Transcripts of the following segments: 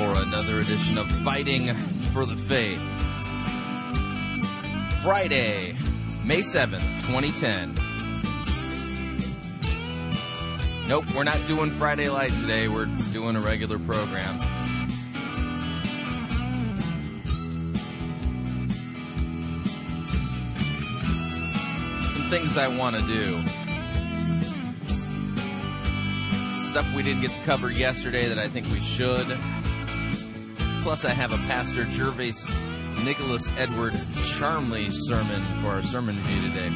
for another edition of Fighting for the Faith. Friday, May 7th, 2010. Nope, we're not doing Friday Light today. We're doing a regular program. Some things I want to do. Stuff we didn't get to cover yesterday that I think we should. Plus, I have a Pastor Gervaise Nicholas Edward Charmley sermon for our sermon review today.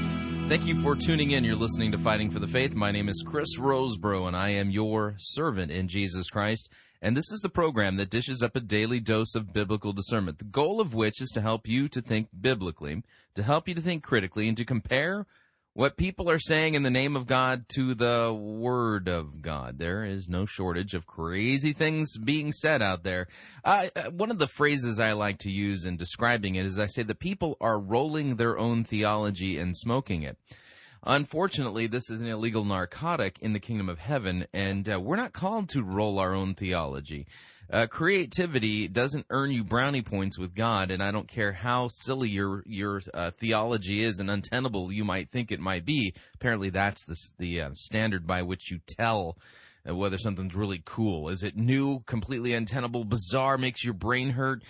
Thank you for tuning in. You're listening to Fighting for the Faith. My name is Chris Rosebrough, and I am your servant in Jesus Christ. And this is the program that dishes up a daily dose of biblical discernment, the goal of which is to help you to think biblically, to help you to think critically, and to compare what people are saying in the name of God to the Word of God. There is no shortage of crazy things being said out there. Uh, one of the phrases I like to use in describing it is I say the people are rolling their own theology and smoking it. Unfortunately, this is an illegal narcotic in the kingdom of heaven, and uh, we're not called to roll our own theology. Uh, creativity doesn't earn you brownie points with God, and I don't care how silly your your uh, theology is and untenable you might think it might be. Apparently, that's the the uh, standard by which you tell uh, whether something's really cool. Is it new, completely untenable, bizarre, makes your brain hurt?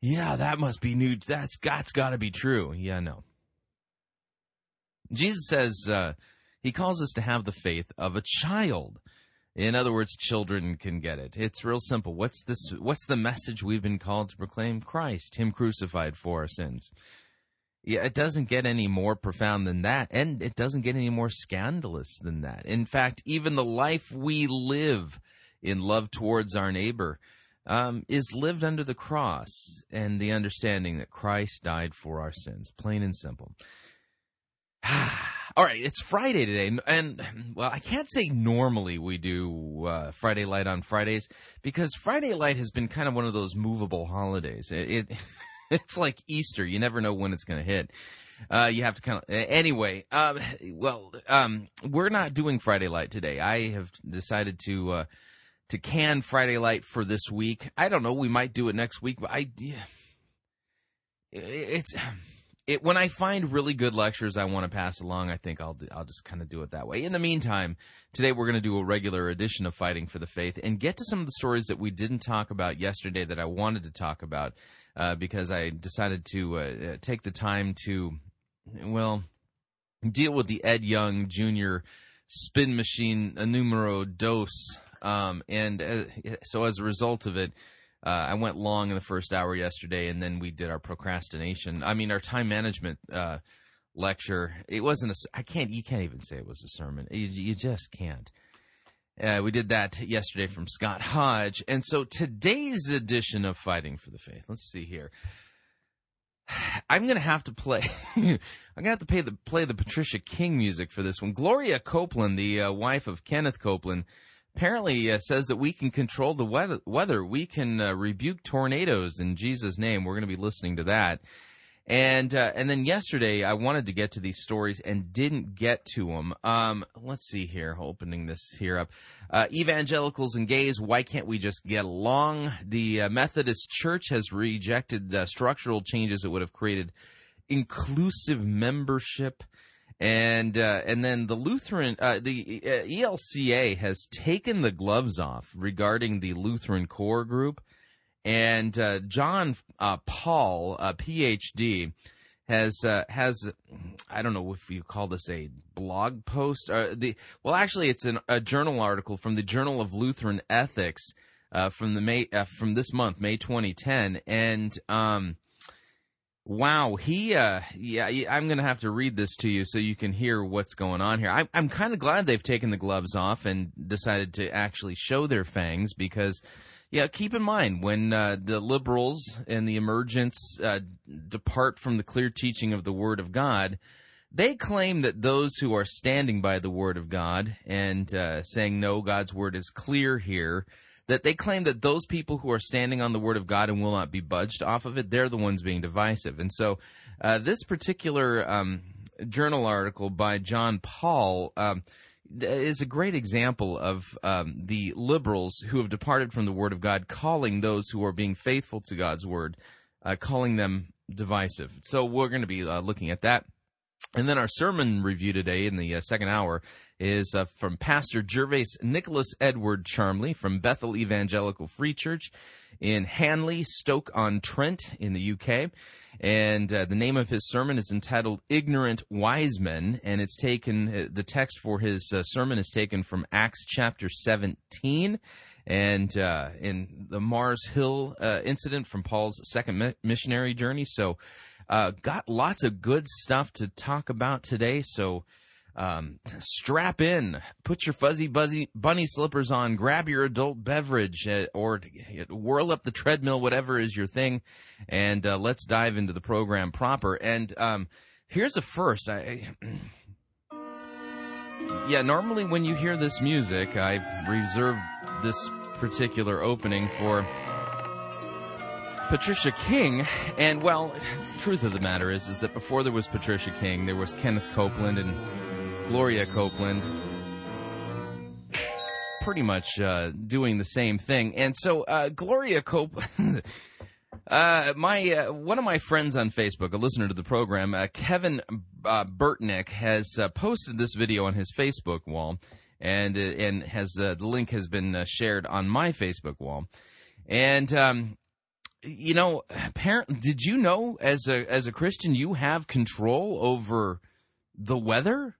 Yeah, that must be new. That's that's got to be true. Yeah, no. Jesus says uh, he calls us to have the faith of a child. In other words, children can get it. It's real simple. What's this what's the message we've been called to proclaim? Christ, him crucified for our sins. Yeah, it doesn't get any more profound than that, and it doesn't get any more scandalous than that. In fact, even the life we live in love towards our neighbor um, is lived under the cross and the understanding that Christ died for our sins, plain and simple. All right, it's Friday today, and well, I can't say normally we do uh, Friday Light on Fridays because Friday Light has been kind of one of those movable holidays. It, it it's like Easter; you never know when it's going to hit. Uh, you have to kind of anyway. Um, well, um, we're not doing Friday Light today. I have decided to uh, to can Friday Light for this week. I don't know. We might do it next week, but I it's it, when I find really good lectures I want to pass along, I think I'll I'll just kind of do it that way. In the meantime, today we're going to do a regular edition of Fighting for the Faith and get to some of the stories that we didn't talk about yesterday that I wanted to talk about uh, because I decided to uh, uh take the time to, well, deal with the Ed Young Jr. spin machine numero dos, um, and uh, so as a result of it. Uh, I went long in the first hour yesterday, and then we did our procrastination. I mean, our time management uh, lecture. It wasn't a. I can't. You can't even say it was a sermon. You, you just can't. Uh, we did that yesterday from Scott Hodge, and so today's edition of Fighting for the Faith. Let's see here. I'm gonna have to play. I'm gonna have to pay the play the Patricia King music for this one. Gloria Copeland, the uh, wife of Kenneth Copeland apparently uh, says that we can control the weather. weather. We can uh, rebuke tornadoes in Jesus' name. We're going to be listening to that. And uh, and then yesterday I wanted to get to these stories and didn't get to them. Um, let's see here, opening this here up. Uh, evangelicals and gays, why can't we just get along? The uh, Methodist Church has rejected uh, structural changes that would have created inclusive membership and uh, and then the Lutheran, uh, the uh, ELCA has taken the gloves off regarding the Lutheran CORE group, and uh, John uh, Paul, a PhD, has uh, has I don't know if you call this a blog post. Uh, the well, actually, it's an, a journal article from the Journal of Lutheran Ethics uh, from the May uh, from this month, May 2010, and um, wow, he uh, yeah, I'm gonna have to read this to you so you can hear what's going on here. I'm I'm kind of glad they've taken the gloves off and decided to actually show their fangs because yeah, keep in mind when uh, the liberals and the emergents uh, depart from the clear teaching of the Word of God, they claim that those who are standing by the Word of God and uh, saying, no, God's Word is clear here, that they claim that those people who are standing on the Word of God and will not be budged off of it, they're the ones being divisive. And so uh, this particular um, journal article by John Paul. Um, is a great example of um, the liberals who have departed from the Word of God, calling those who are being faithful to God's Word, uh, calling them divisive. So we're going to be uh, looking at that. And then our sermon review today in the uh, second hour is uh, from Pastor Gervase Nicholas Edward Charmley from Bethel Evangelical Free Church in Hanley, Stoke on Trent in the UK. And uh, the name of his sermon is entitled Ignorant Wise Men, and it's taken, uh, the text for his uh, sermon is taken from Acts chapter 17 and uh, in the Mars Hill uh, incident from Paul's second mi- missionary journey. So, uh, got lots of good stuff to talk about today. So, um, strap in, put your fuzzy buzzy bunny slippers on, grab your adult beverage, uh, or whirl up the treadmill, whatever is your thing, and uh, let's dive into the program proper. And um, here's a first. I, yeah, normally when you hear this music, I've reserved this particular opening for Patricia King, and well, truth of the matter is, is that before there was Patricia King, there was Kenneth Copeland and Gloria Copeland pretty much uh, doing the same thing. And so uh, Gloria Copeland. Uh, my uh, one of my friends on Facebook, a listener to the program, uh, Kevin uh, Burtnick, has uh, posted this video on his Facebook wall, and uh, and has the link has been shared on my Facebook wall. And um, you know, parent, did you know as a as a Christian you have control over the weather?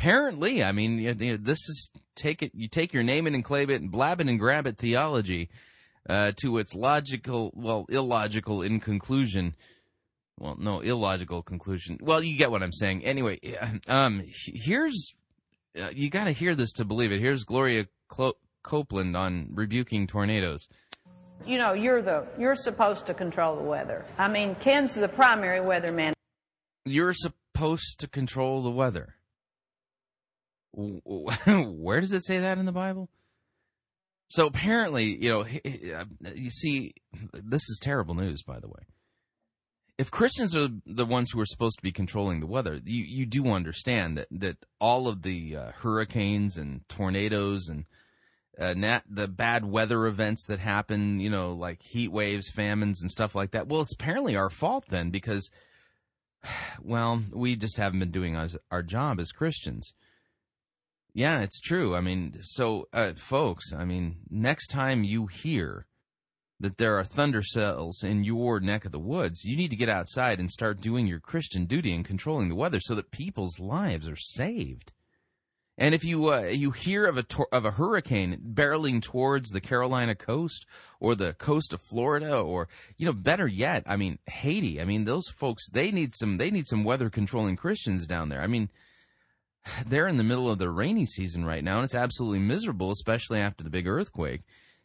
Apparently, I mean, you know, this is take it. You take your name it and claim it and blab it and grab it theology uh, to its logical, well, illogical in conclusion. Well, no, illogical conclusion. Well, you get what I'm saying. Anyway, um, here's uh, you got to hear this to believe it. Here's Gloria Clo- Copeland on rebuking tornadoes. You know, you're the you're supposed to control the weather. I mean, Ken's the primary weatherman. You're supposed to control the weather. Where does it say that in the Bible? So apparently, you know, uh, you see, this is terrible news, by the way. If Christians are the ones who are supposed to be controlling the weather, you, you do understand that, that all of the uh, hurricanes and tornadoes and uh, nat- the bad weather events that happen, you know, like heat waves, famines, and stuff like that, well, it's apparently our fault then because, well, we just haven't been doing our, our job as Christians. Yeah, it's true. I mean, so uh, folks, I mean, next time you hear that there are thunder cells in your neck of the woods, you need to get outside and start doing your Christian duty and controlling the weather so that people's lives are saved. And if you uh, you hear of a tor- of a hurricane barreling towards the Carolina coast or the coast of Florida or you know better yet, I mean Haiti, I mean those folks they need some they need some weather controlling Christians down there. I mean they're in the middle of the rainy season right now, and it's absolutely miserable, especially after the big earthquake.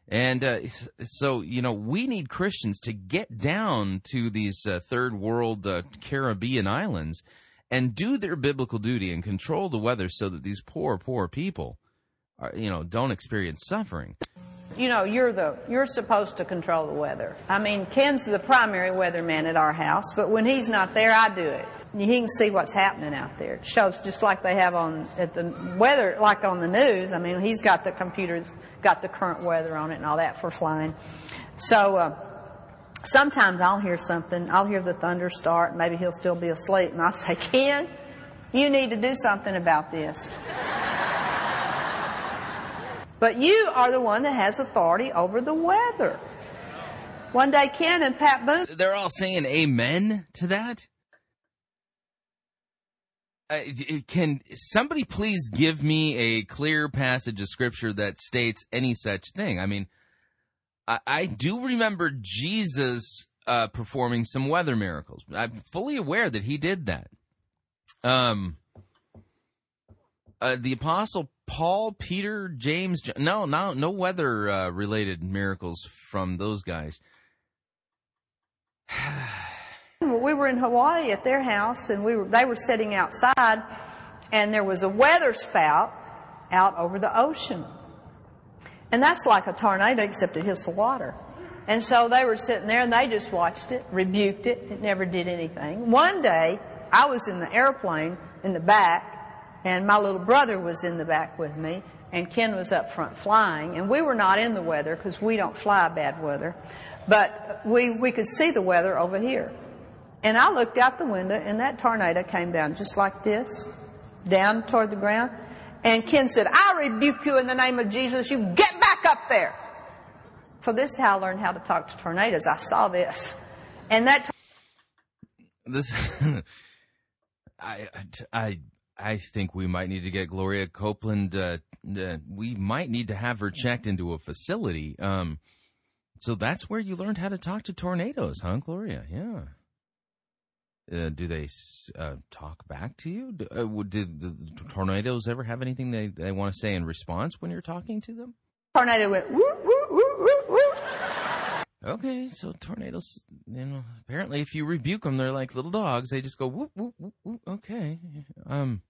And uh, so, you know, we need Christians to get down to these uh, third world uh, Caribbean islands and do their biblical duty and control the weather so that these poor, poor people, are, you know, don't experience suffering. You know, you're the you're supposed to control the weather. I mean, Ken's the primary weatherman at our house, but when he's not there, I do it you can see what's happening out there. It shows just like they have on at the weather, like on the news. I mean, he's got the computers, got the current weather on it and all that for flying. So uh, sometimes I'll hear something. I'll hear the thunder start. Maybe he'll still be asleep, and I'll say, "Ken, you need to do something about this." But you are the one that has authority over the weather. One day, Ken and Pat Boone. They're all saying amen to that. Uh, can somebody please give me a clear passage of scripture that states any such thing? I mean, I, I do remember Jesus uh, performing some weather miracles. I'm fully aware that he did that. Um, uh, the apostle Paul, Peter, James, no, no, no weather uh, related miracles from those guys. we were in Hawaii at their house, and we were they were sitting outside, and there was a weather spout out over the ocean, and that's like a tornado except it hits the water. And so they were sitting there and they just watched it, rebuked it. It never did anything. One day, I was in the airplane in the back, and my little brother was in the back with me, and Ken was up front flying, and we were not in the weather because we don't fly bad weather, but we, we could see the weather over here. And I looked out the window, and that tornado came down just like this, down toward the ground. And Ken said, I rebuke you in the name of Jesus. You get back up there. So this is how I learned how to talk to tornadoes. I saw this. And that. this. I, I, I think we might need to get Gloria Copeland. Uh, uh, we might need to have her checked into a facility. Um, so that's where you learned how to talk to tornadoes, huh, Gloria? Yeah. Uh, do they uh, talk back to you? Do, uh, did the tornadoes ever have anything they, they want to say in response when you're talking to them? Tornado went woo woo. Okay, so tornadoes, you know, apparently if you rebuke them, they're like little dogs. They just go whoop whoop whoop whoop. Okay, um,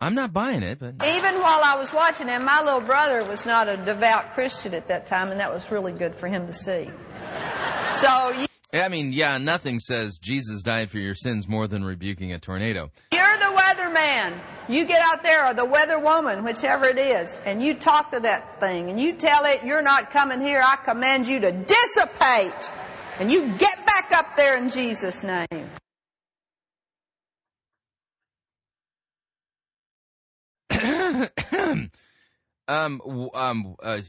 I'm not buying it, but even while I was watching him, my little brother was not a devout Christian at that time, and that was really good for him to see. So. You- I mean, yeah, nothing says Jesus died for your sins more than rebuking a tornado. You're the weatherman. You get out there, or the weather woman, whichever it is, and you talk to that thing, and you tell it, you're not coming here. I command you to dissipate. And you get back up there in Jesus' name. Um, um, uh,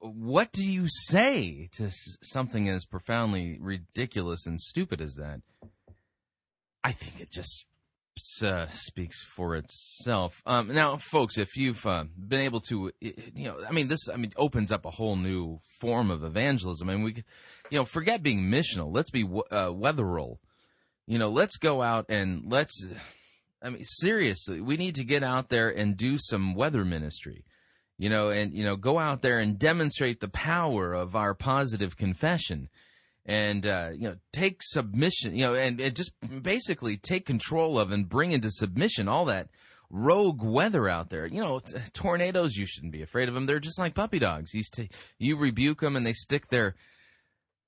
what do you say to something as profoundly ridiculous and stupid as that? I think it just uh, speaks for itself. Um, now, folks, if you've uh, been able to, you know, I mean, this, I mean, opens up a whole new form of evangelism, I and mean, we, you know, forget being missional. Let's be uh, weatheral. You know, let's go out and let's. I mean, seriously, we need to get out there and do some weather ministry you know, and you know, go out there and demonstrate the power of our positive confession, and uh, you know, take submission, you know, and, and just basically take control of and bring into submission all that rogue weather out there. You know, t- tornadoes, you shouldn't be afraid of them. They're just like puppy dogs. You, st- you rebuke them and they stick their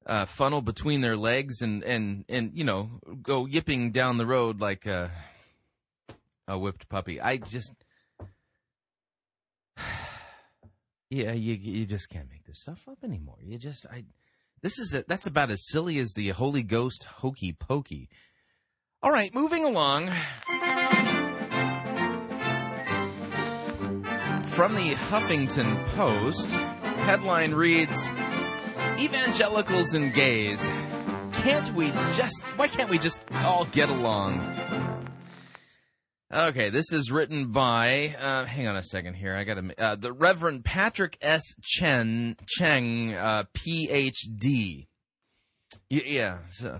uh, funnel between their legs and, and, and, you know, go yipping down the road like a, a whipped puppy. I just, yeah, you you just can't make this stuff up anymore. You just I this is a, that's about as silly as the Holy Ghost hokey pokey. All right, moving along. From the Huffington Post, headline reads Evangelicals and gays. Can't we just why can't we just all get along? Okay, this is written by. Uh, hang on a second here. I got to. Uh, the Reverend Patrick S. Chen Cheng, uh, Ph.D. Yeah,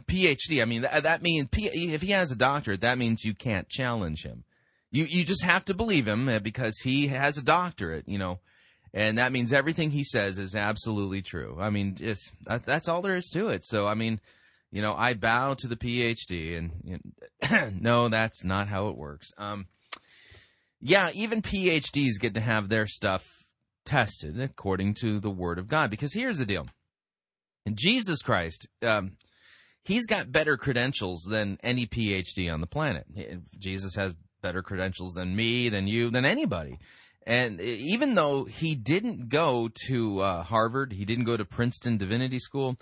PhD. I mean, that, that means if he has a doctorate, that means you can't challenge him. You you just have to believe him uh, because he has a doctorate, you know, and that means everything he says is absolutely true. I mean, that's all there is to it. So I mean, you know, I bow to the PhD, and you know, no, that's not how it works. Um, yeah, even PhDs get to have their stuff tested according to the Word of God. Because here's the deal: Jesus Christ, um, he's got better credentials than any PhD on the planet. Jesus has better credentials than me, than you, than anybody. And even though he didn't go to uh, Harvard, he didn't go to Princeton Divinity School,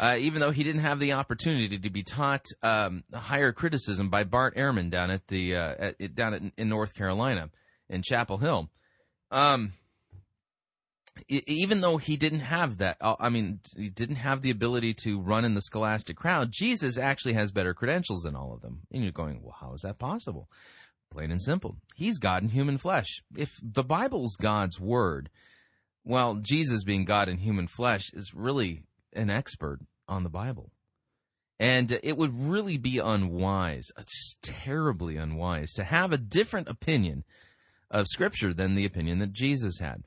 uh, even though he didn't have the opportunity to be taught um, higher criticism by Bart Ehrman down at the uh, at, down at, in North Carolina in Chapel Hill. Um, even though he didn't have that, uh, I mean, he didn't have the ability to run in the scholastic crowd, Jesus actually has better credentials than all of them. And you're going, well, how is that possible? Plain and simple. He's God in human flesh. If the Bible's God's word, well, Jesus being God in human flesh is really an expert on the Bible. And it would really be unwise, just terribly unwise, to have a different opinion of Scripture than the opinion that Jesus had,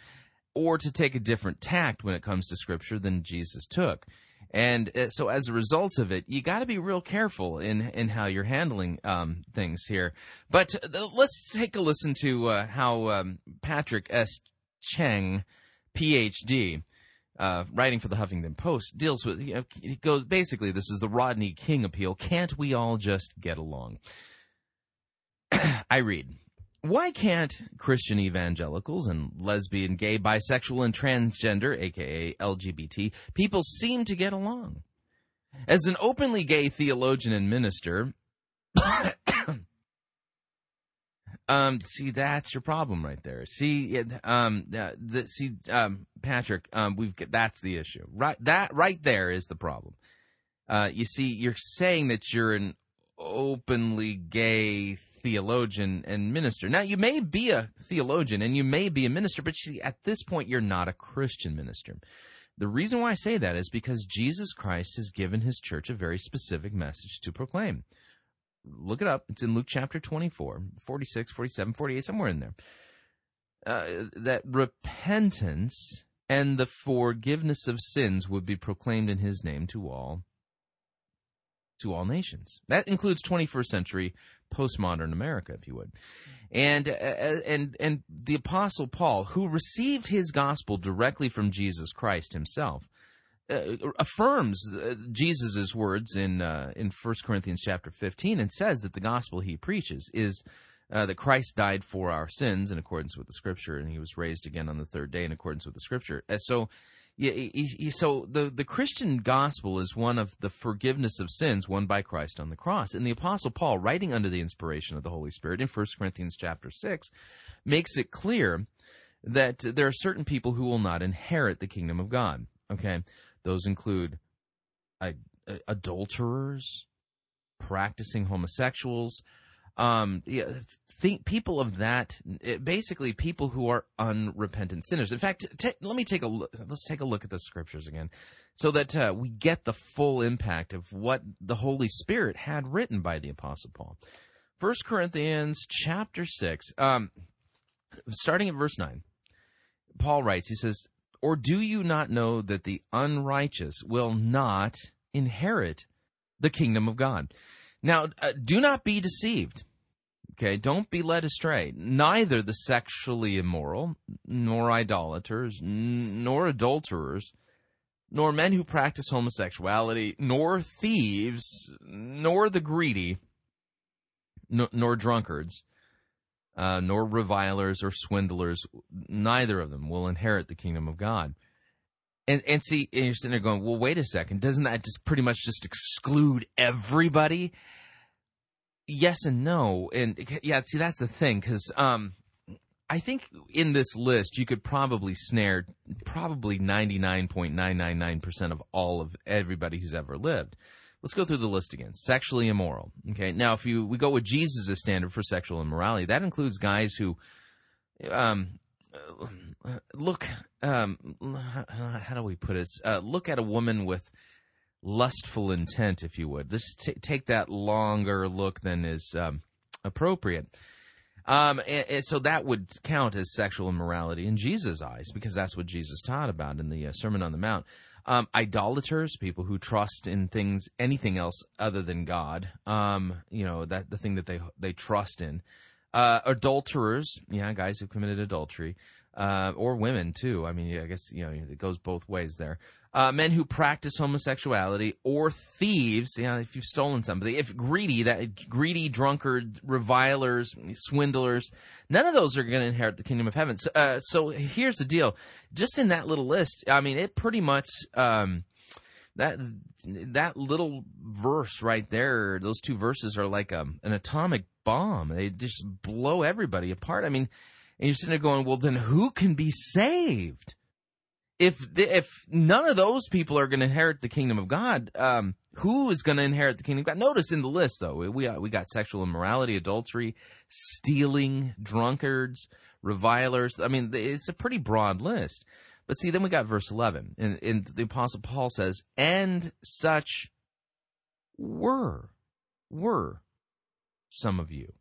or to take a different tact when it comes to Scripture than Jesus took. And uh, so, as a result of it, you got to be real careful in in how you're handling um, things here. But uh, let's take a listen to uh, how um, Patrick S. Cheng, PhD, uh, writing for the Huffington Post, deals with. You know, he goes basically, this is the Rodney King appeal. Can't we all just get along? I read. Why can't Christian evangelicals and lesbian, gay, bisexual, and transgender, aka LGBT, people seem to get along? As an openly gay theologian and minister, Um, see, that's your problem right there. See, um, the, see, um, Patrick, um, we've that's the issue. Right, that right there is the problem. Uh, you see, you're saying that you're an openly gay theologian and minister. Now, you may be a theologian and you may be a minister, but see, at this point, you're not a Christian minister. The reason why I say that is because Jesus Christ has given his church a very specific message to proclaim look it up. It's in Luke chapter 24, 46, 47, 48, somewhere in there. Uh, that repentance and the forgiveness of sins would be proclaimed in his name to all to all nations. That includes 21st century postmodern America, if you would. And uh, and and the apostle Paul, who received his gospel directly from Jesus Christ himself, affirms uh, Jesus' words in uh, in 1 Corinthians chapter 15 and says that the gospel he preaches is uh, that Christ died for our sins in accordance with the scripture and he was raised again on the third day in accordance with the scripture. Uh, so yeah, so the, the Christian gospel is one of the forgiveness of sins won by Christ on the cross. And the apostle Paul, writing under the inspiration of the Holy Spirit in 1 Corinthians chapter 6, makes it clear that there are certain people who will not inherit the kingdom of God. Okay? Those include adulterers, practicing homosexuals, um, yeah, think people of that, basically people who are unrepentant sinners. In fact, t- let me take a look. Let's take a look at the scriptures again, so that uh, we get the full impact of what the Holy Spirit had written by the Apostle Paul. First Corinthians chapter six, um, starting at verse nine. Paul writes, he says, or do you not know that the unrighteous will not inherit the kingdom of God? Now, uh, do not be deceived. Okay, don't be led astray. Neither the sexually immoral, nor idolaters, n- nor adulterers, nor men who practice homosexuality, nor thieves, nor the greedy, n- nor drunkards, uh, nor revilers or swindlers, neither of them will inherit the kingdom of God. And and see, and you're sitting there going, well, wait a second, doesn't that just pretty much just exclude everybody? Yes and no, and yeah, see, that's the thing, because um, I think in this list you could probably snare probably ninety nine point nine nine nine percent of all of everybody who's ever lived. Let's go through the list again. Sexually immoral. Okay. Now, if you we go with Jesus' standard for sexual immorality, that includes guys who, um, look, um, how do we put it? Uh, look at a woman with lustful intent, if you would. Just t- take that longer look than is um, appropriate. Um, and, and so that would count as sexual immorality in Jesus' eyes, because that's what Jesus taught about in the uh, Sermon on the Mount. Um, idolaters, people who trust in things, anything else other than God. Um, you know that the thing that they they trust in. Uh, adulterers, yeah, guys who committed adultery, uh, or women too. I mean, I guess you know it goes both ways there uh, men who practice homosexuality, or thieves. You know, if you've stolen somebody, if greedy, that greedy, drunkard, revilers, swindlers, none of those are going to inherit the kingdom of heaven. So, uh, so, here's the deal: just in that little list, I mean, it pretty much. Um, that that little verse right there, those two verses are like a, um, an atomic bomb. They just blow everybody apart. I mean, and you're sitting there going, well, then who can be saved? If if none of those people are going to inherit the kingdom of God, um, who is going to inherit the kingdom of God? Notice in the list though, we we got sexual immorality, adultery, stealing, drunkards, revilers. I mean, it's a pretty broad list. But see, then we got verse 11, and, and the Apostle Paul says, and such were, were some of you.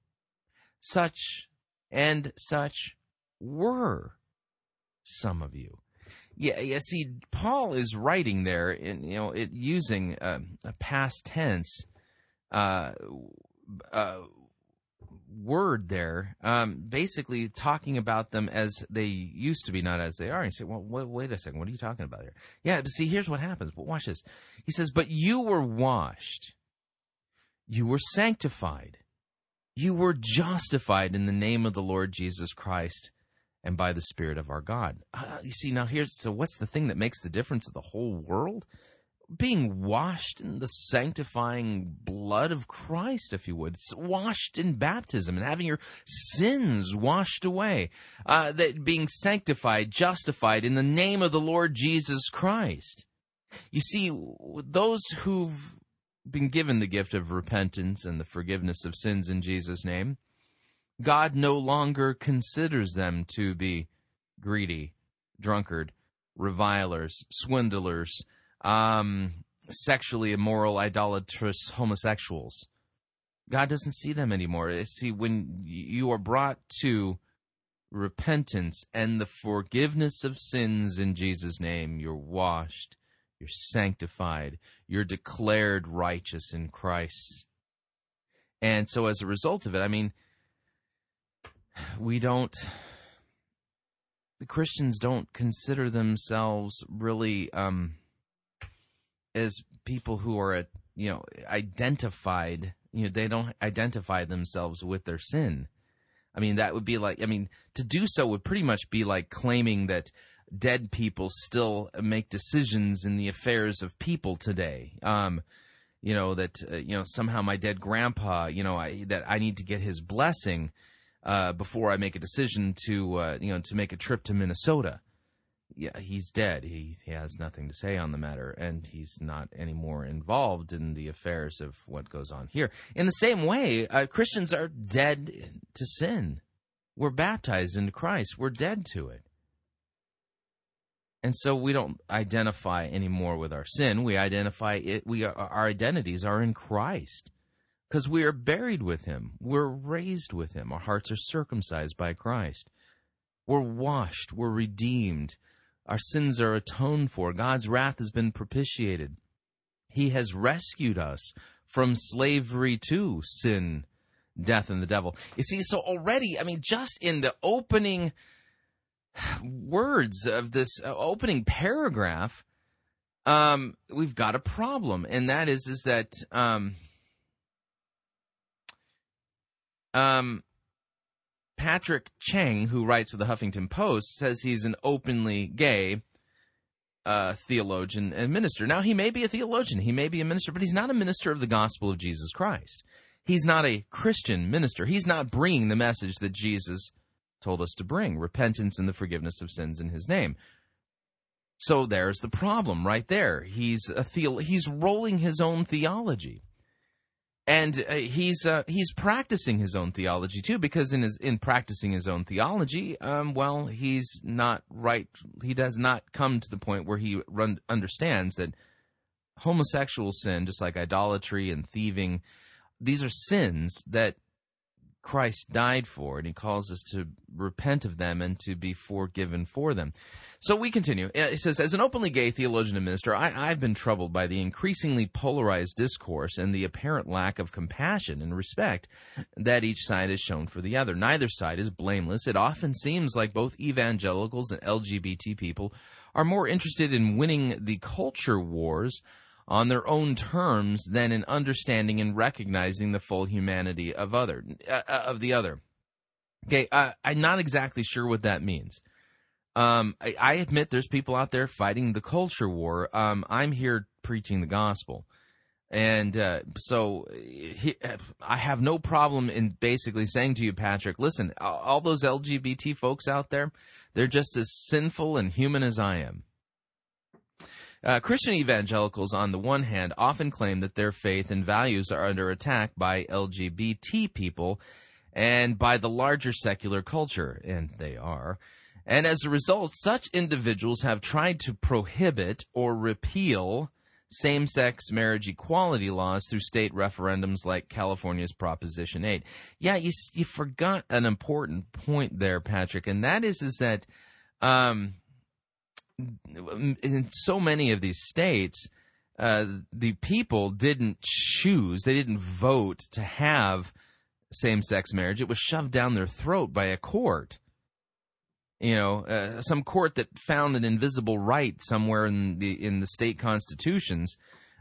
Such and such were some of you. Yeah, yeah. See, Paul is writing there, in you know, it using uh, a past tense uh, uh, word there, um, basically talking about them as they used to be, not as they are. And you say, well, wait, a second, what are you talking about here? Yeah, but see, here's what happens. But watch this. He says, but you were washed, you were sanctified, you were justified in the name of the Lord Jesus Christ and by the Spirit of our God. Uh, you see, now here's so what's the thing that makes the difference of the whole world? being washed in the sanctifying blood of Christ, if you would, it's washed in baptism and having your sins washed away, uh, that being sanctified, justified in the name of the Lord Jesus Christ. You see, those who've been given the gift of repentance and the forgiveness of sins in Jesus' name, God no longer considers them to be greedy, drunkard, revilers, swindlers, um, sexually immoral, idolatrous homosexuals. God doesn't see them anymore. See, when you are brought to repentance and the forgiveness of sins in Jesus' name, you're washed, you're sanctified, you're declared righteous in Christ. And so, as a result of it, I mean, we don't, the Christians don't consider themselves really. Um, as people who are you know identified you know they don't identify themselves with their sin i mean that would be like i mean to do so would pretty much be like claiming that dead people still make decisions in the affairs of people today um you know that uh, you know somehow my dead grandpa you know I, that i need to get his blessing uh, before i make a decision to uh, you know to make a trip to minnesota yeah, he's dead. He, he has nothing to say on the matter, and he's not anymore involved in the affairs of what goes on here. In the same way, uh, Christians are dead to sin. We're baptized into Christ. We're dead to it. And so we don't identify anymore with our sin. We identify it. We our identities are in Christ because we are buried with Him. We're raised with Him. Our hearts are circumcised by Christ. We're washed. We're redeemed. Our sins are atoned for. God's wrath has been propitiated. He has rescued us from slavery to sin, death, and the devil. You see, so already, I mean, just in the opening words of this uh, opening paragraph, um, we've got a problem, and that is is that um, um, Patrick Cheng, who writes for the Huffington Post, says he's an openly gay uh, theologian and minister. Now, he may be a theologian, he may be a minister, but he's not a minister of the gospel of Jesus Christ. He's not a Christian minister. He's not bringing the message that Jesus told us to bring repentance and the forgiveness of sins in his name. So there's the problem right there. He's a the- he's rolling his own theology and uh, he's uh, he's practicing his own theology too because in his in practicing his own theology um, well he's not right he does not come to the point where he run, understands that homosexual sin just like idolatry and thieving these are sins that Christ died for, and he calls us to repent of them and to be forgiven for them. So we continue. Uh, it says, as an openly gay theologian and minister, I, have been troubled by the increasingly polarized discourse and the apparent lack of compassion and respect that each side has shown for the other. Neither side is blameless. It often seems like both evangelicals and LGBT people are more interested in winning the culture wars on their own terms than in understanding and recognizing the full humanity of other uh, uh of the other. Okay, uh, I'm not exactly sure what that means. Um, I, I, admit there's people out there fighting the culture war. Um, I'm here preaching the gospel. And uh, so he, I have no problem in basically saying to you, Patrick, listen, all those LGBT folks out there, they're just as sinful and human as I am. Uh, Christian evangelicals, on the one hand, often claim that their faith and values are under attack by LGBT people and by the larger secular culture, and they are. And as a result, such individuals have tried to prohibit or repeal same sex marriage equality laws through state referendums like California's Proposition 8. Yeah, you, you forgot an important point there, Patrick, and that is, is that um, in so many of these states, uh, the people didn't choose, they didn't vote to have same sex marriage. It was shoved down their throat by a court. You know, uh, some court that found an invisible right somewhere in the in the state constitutions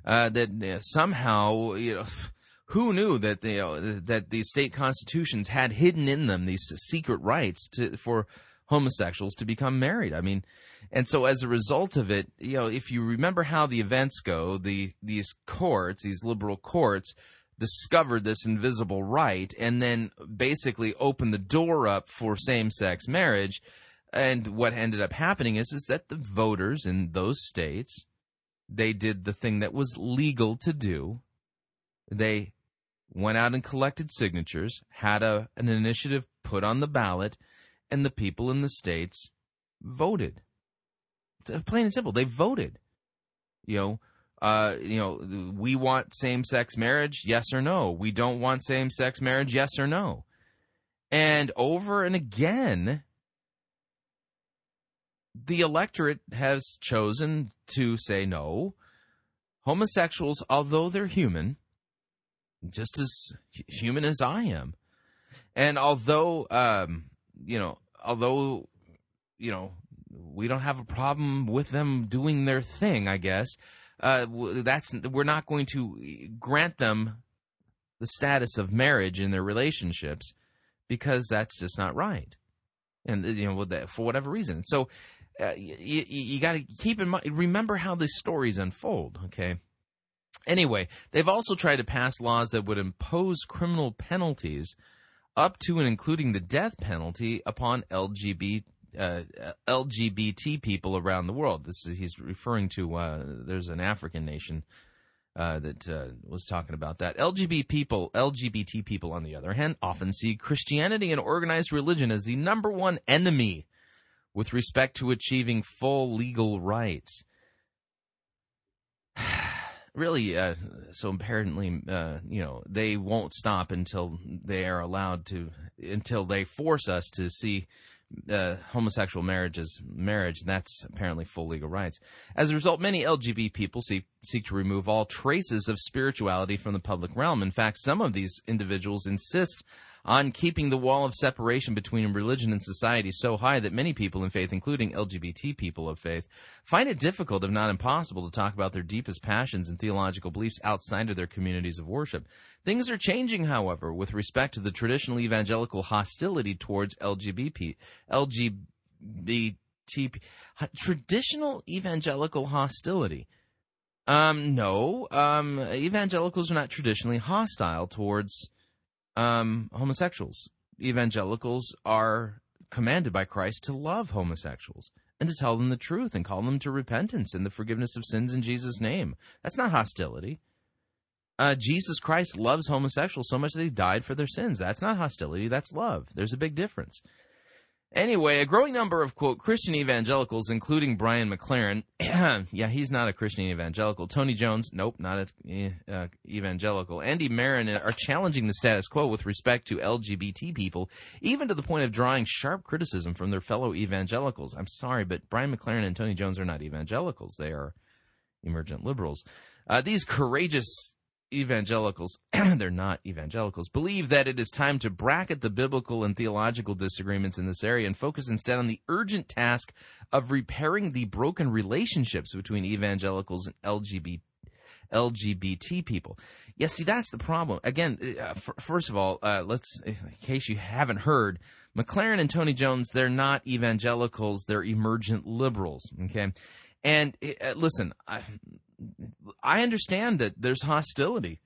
uh, that uh, somehow you know who knew that you know that the state constitutions had hidden in them these secret rights to for homosexuals to become married. I mean, and so as a result of it, you know, if you remember how the events go, the these courts, these liberal courts discovered this invisible right and then basically opened the door up for same-sex marriage. And what ended up happening is is that the voters in those states they did the thing that was legal to do. They went out and collected signatures, had a an initiative put on the ballot, and the people in the states voted. Plain and simple. They voted. You know, uh, you know, we want same-sex marriage, yes or no. We don't want same-sex marriage, yes or no. And over and again, the electorate has chosen to say no. Homosexuals, although they're human, just as human as I am, and although um, you know, although you know we don't have a problem with them doing their thing, I guess. Uh, that's we're not going to grant them the status of marriage in their relationships because that's just not right, and you know for whatever reason. So uh, you, you got to keep in mind, remember how the stories unfold. Okay. Anyway, they've also tried to pass laws that would impose criminal penalties up to and including the death penalty upon LGBT, uh, LGBT people around the world. This is, he's referring to. Uh, there's an African nation uh, that uh, was talking about that. LGBT people, LGBT people, on the other hand, often see Christianity and organized religion as the number one enemy with respect to achieving full legal rights really uh, so apparently uh, you know they won't stop until they are allowed to until they force us to see uh, homosexual marriage as marriage that's apparently full legal rights. As a result many lgbt people seek, seek to remove all traces of spirituality from the public realm. In fact some of these individuals insist on keeping the wall of separation between religion and society so high that many people in faith, including LGBT people of faith, find it difficult, if not impossible, to talk about their deepest passions and theological beliefs outside of their communities of worship. Things are changing, however, with respect to the traditional evangelical hostility towards LGBT, LGBT, traditional evangelical hostility. Um, no, um, evangelicals are not traditionally hostile towards um, homosexuals. Evangelicals are commanded by Christ to love homosexuals and to tell them the truth and call them to repentance and the forgiveness of sins in Jesus' name. That's not hostility. Uh, Jesus Christ loves homosexuals so much that he died for their sins. That's not hostility, that's love. There's a big difference. Anyway, a growing number of, quote, Christian evangelicals, including Brian McLaren, yeah, he's not a Christian evangelical. Tony Jones, nope, not a uh, evangelical. Andy Marin are challenging the status quo with respect to LGBT people, even to the point of drawing sharp criticism from their fellow evangelicals. I'm sorry, but Brian McLaren and Tony Jones are not evangelicals. They are emergent liberals. Uh, these courageous evangelicals, they're not evangelicals, believe that it is time to bracket the biblical and theological disagreements in this area and focus instead on the urgent task of repairing the broken relationships between evangelicals and LGBT. LGBT people. Yeah, see, that's the problem. Again, uh, f- first of all, uh, let's, in case you haven't heard, McLaren and Tony Jones, they're not evangelicals, they're emergent liberals, okay? And uh, listen, I, I understand that there's hostility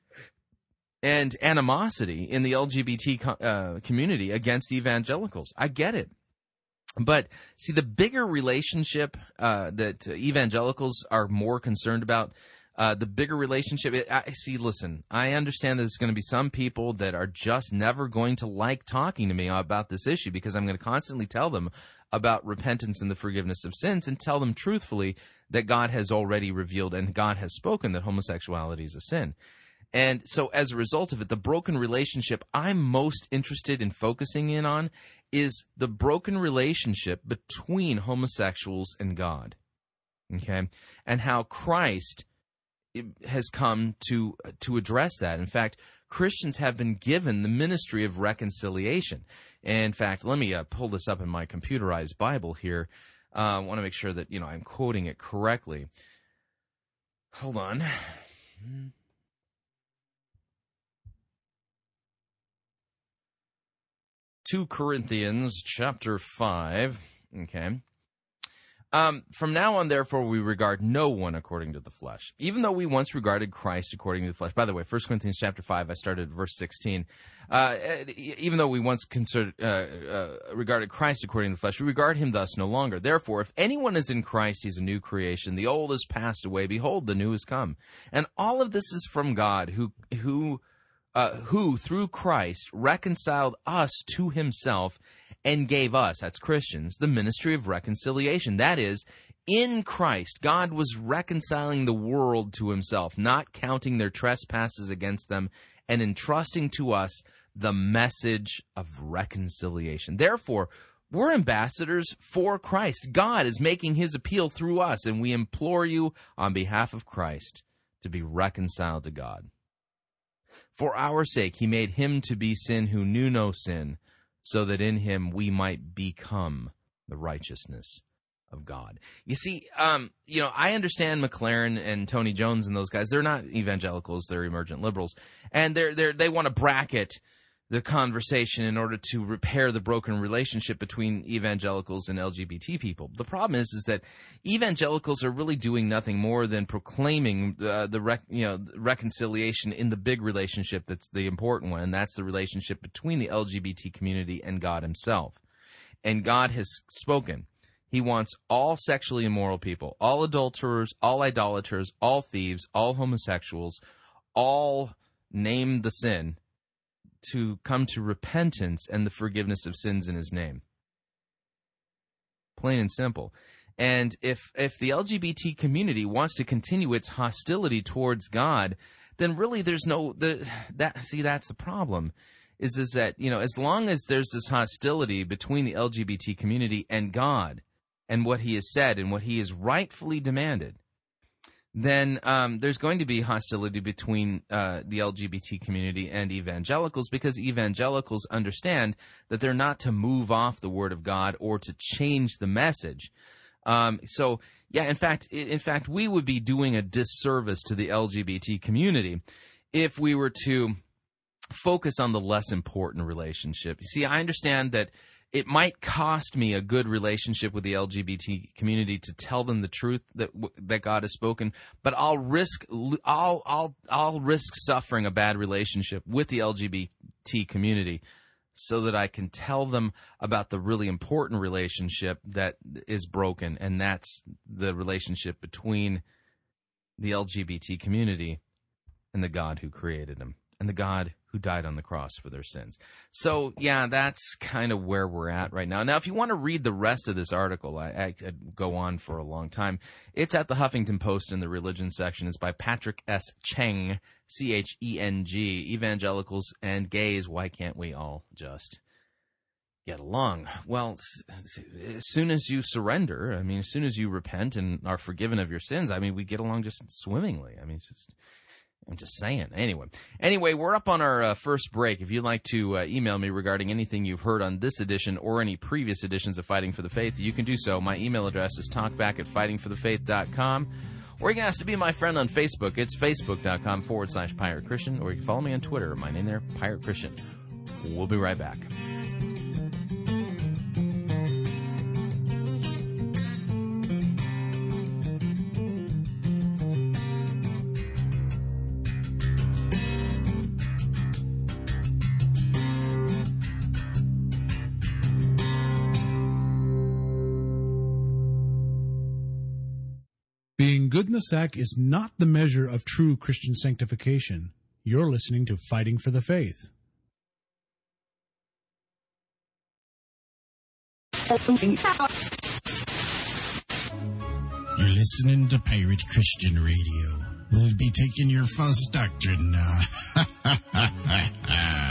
and animosity in the LGBT uh, community against evangelicals. I get it. But see, the bigger relationship uh, that evangelicals are more concerned about, uh, the bigger relationship. I see. Listen, I understand that there's going to be some people that are just never going to like talking to me about this issue because I'm going to constantly tell them about repentance and the forgiveness of sins and tell them truthfully that God has already revealed and God has spoken that homosexuality is a sin. And so, as a result of it, the broken relationship I'm most interested in focusing in on is the broken relationship between homosexuals and God. Okay? And how Christ has come to to address that. In fact, Christians have been given the ministry of reconciliation. In fact, let me uh, pull this up in my computerized Bible here. Uh, I want to make sure that you know I'm quoting it correctly. Hold on. 2 Corinthians chapter 5. Okay. Um, from now on, therefore, we regard no one according to the flesh, even though we once regarded Christ according to the flesh. By the way, 1 Corinthians chapter 5, I started verse 16. Uh, even though we once considered, uh, uh, regarded Christ according to the flesh, we regard him thus no longer. Therefore, if anyone is in Christ, he's a new creation. The old has passed away. Behold, the new has come. And all of this is from God, who, who, uh, who through Christ reconciled us to himself and gave us, that's Christians, the ministry of reconciliation. That is, in Christ, God was reconciling the world to himself, not counting their trespasses against them, and entrusting to us the message of reconciliation. Therefore, we're ambassadors for Christ. God is making his appeal through us, and we implore you on behalf of Christ to be reconciled to God. For our sake, he made him to be sin who knew no sin, so that in him we might become the righteousness of God. You see, um, you know, I understand McLaren and Tony Jones and those guys. They're not evangelicals; they're emergent liberals, and they're they're they want to bracket the conversation in order to repair the broken relationship between evangelicals and LGBT people. The problem is, is that evangelicals are really doing nothing more than proclaiming uh, the rec- you know reconciliation in the big relationship that's the important one, and that's the relationship between the LGBT community and God Himself. And God has spoken. He wants all sexually immoral people, all adulterers, all idolaters, all thieves, all homosexuals, all name the sin to come to repentance and the forgiveness of sins in his name. Plain and simple. And if if the LGBT community wants to continue its hostility towards God, then really there's no the that see that's the problem is is that you know as long as there's this hostility between the LGBT community and God and what he has said and what he has rightfully demanded then um, there's going to be hostility between uh, the LGBT community and evangelicals because evangelicals understand that they're not to move off the Word of God or to change the message. Um, so, yeah, in fact, in fact, we would be doing a disservice to the LGBT community if we were to focus on the less important relationship. You see, I understand that it might cost me a good relationship with the LGBT community to tell them the truth that that God has spoken, but I'll risk I'll I'll I'll risk suffering a bad relationship with the LGBT community so that I can tell them about the really important relationship that is broken and that's the relationship between the LGBT community and the God who created them and the God who died on the cross for their sins. So, yeah, that's kind of where we're at right now. Now, if you want to read the rest of this article, I, I could go on for a long time. It's at the Huffington Post in the religion section. It's by Patrick S. Cheng, C H E N G, Evangelicals and Gays. Why can't we all just get along? Well, as soon as you surrender, I mean, as soon as you repent and are forgiven of your sins, I mean, we get along just swimmingly. I mean, it's just I'm just saying. Anyway, anyway, we're up on our uh, first break. If you'd like to uh, email me regarding anything you've heard on this edition or any previous editions of Fighting for the Faith, you can do so. My email address is talkback at fightingforthefaith.com. Or you can ask to be my friend on Facebook. It's facebook.com forward slash pirate Christian. Or you can follow me on Twitter. My name there, Pirate Christian. We'll be right back. Good in the sack is not the measure of true Christian sanctification. You're listening to Fighting for the Faith. You're listening to Pirate Christian Radio. We'll be taking your false doctrine now.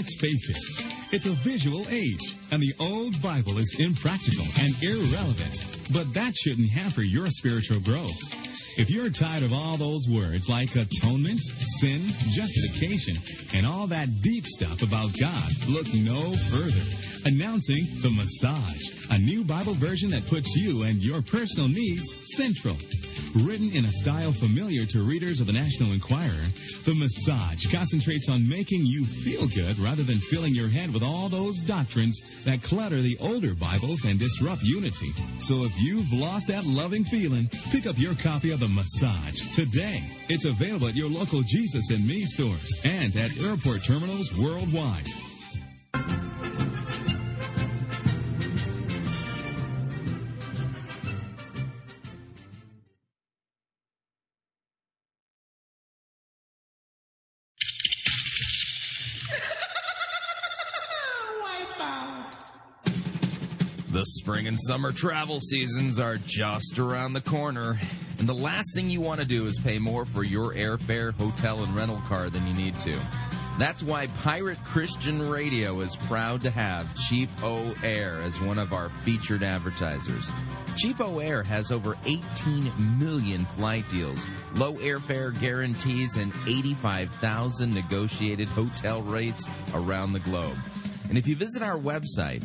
Let's face it, it's a visual age, and the old Bible is impractical and irrelevant. But that shouldn't hamper your spiritual growth. If you're tired of all those words like atonement, sin, justification, and all that deep stuff about God, look no further. Announcing The Massage, a new Bible version that puts you and your personal needs central. Written in a style familiar to readers of the National Enquirer, The Massage concentrates on making you feel good rather than filling your head with all those doctrines that clutter the older Bibles and disrupt unity. So if you've lost that loving feeling, pick up your copy of The Massage today. It's available at your local Jesus and Me stores and at airport terminals worldwide. Spring and summer travel seasons are just around the corner, and the last thing you want to do is pay more for your airfare, hotel, and rental car than you need to. That's why Pirate Christian Radio is proud to have CheapOair as one of our featured advertisers. CheapOair has over 18 million flight deals, low airfare guarantees, and 85,000 negotiated hotel rates around the globe. And if you visit our website,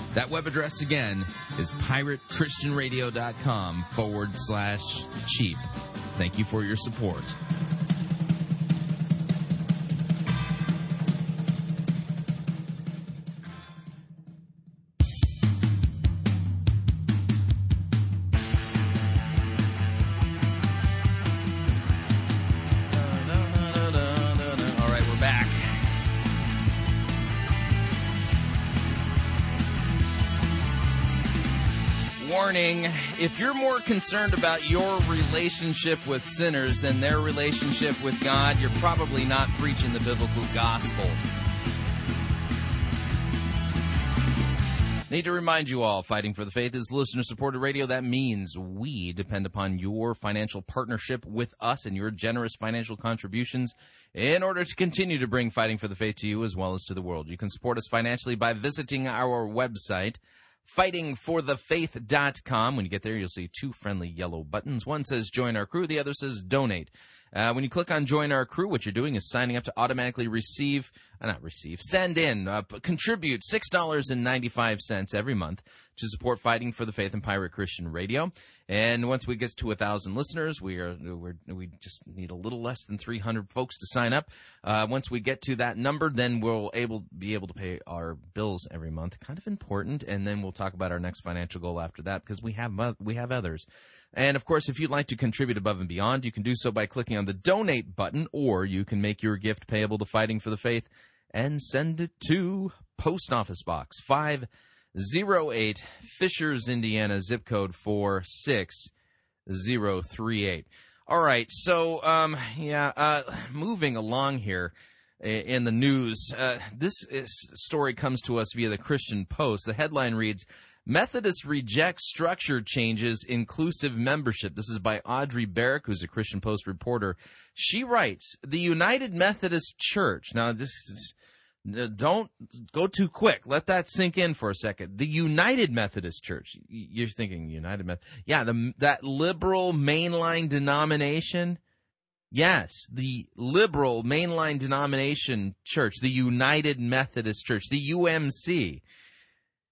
That web address again is piratechristianradio.com forward slash cheap. Thank you for your support. If you're more concerned about your relationship with sinners than their relationship with God, you're probably not preaching the biblical gospel. Need to remind you all, Fighting for the Faith is listener supported radio. That means we depend upon your financial partnership with us and your generous financial contributions in order to continue to bring Fighting for the Faith to you as well as to the world. You can support us financially by visiting our website, fightingforthefaith.com. When you get there, you'll see two friendly yellow buttons. One says join our crew, the other says donate. Uh, when you click on join our crew, what you're doing is signing up to automatically receive, uh, not receive, send in, uh, contribute $6.95 every month to support Fighting for the Faith and Pirate Christian Radio. And once we get to a thousand listeners, we are we're, we just need a little less than 300 folks to sign up. Uh, once we get to that number, then we'll able be able to pay our bills every month. Kind of important, and then we'll talk about our next financial goal after that because we have we have others. And of course, if you'd like to contribute above and beyond, you can do so by clicking on the donate button, or you can make your gift payable to Fighting for the Faith and send it to Post Office Box 508, Fishers, Indiana, zip code 46038. All right, so, um, yeah, uh, moving along here in the news, uh, this is, story comes to us via the Christian Post. The headline reads, Methodists reject structure changes, inclusive membership. This is by Audrey Barrick, who's a Christian Post reporter. She writes, the United Methodist Church. Now, this is, don't go too quick. Let that sink in for a second. The United Methodist Church. You're thinking United Methodist. Yeah, the, that liberal mainline denomination. Yes, the liberal mainline denomination church, the United Methodist Church, the UMC.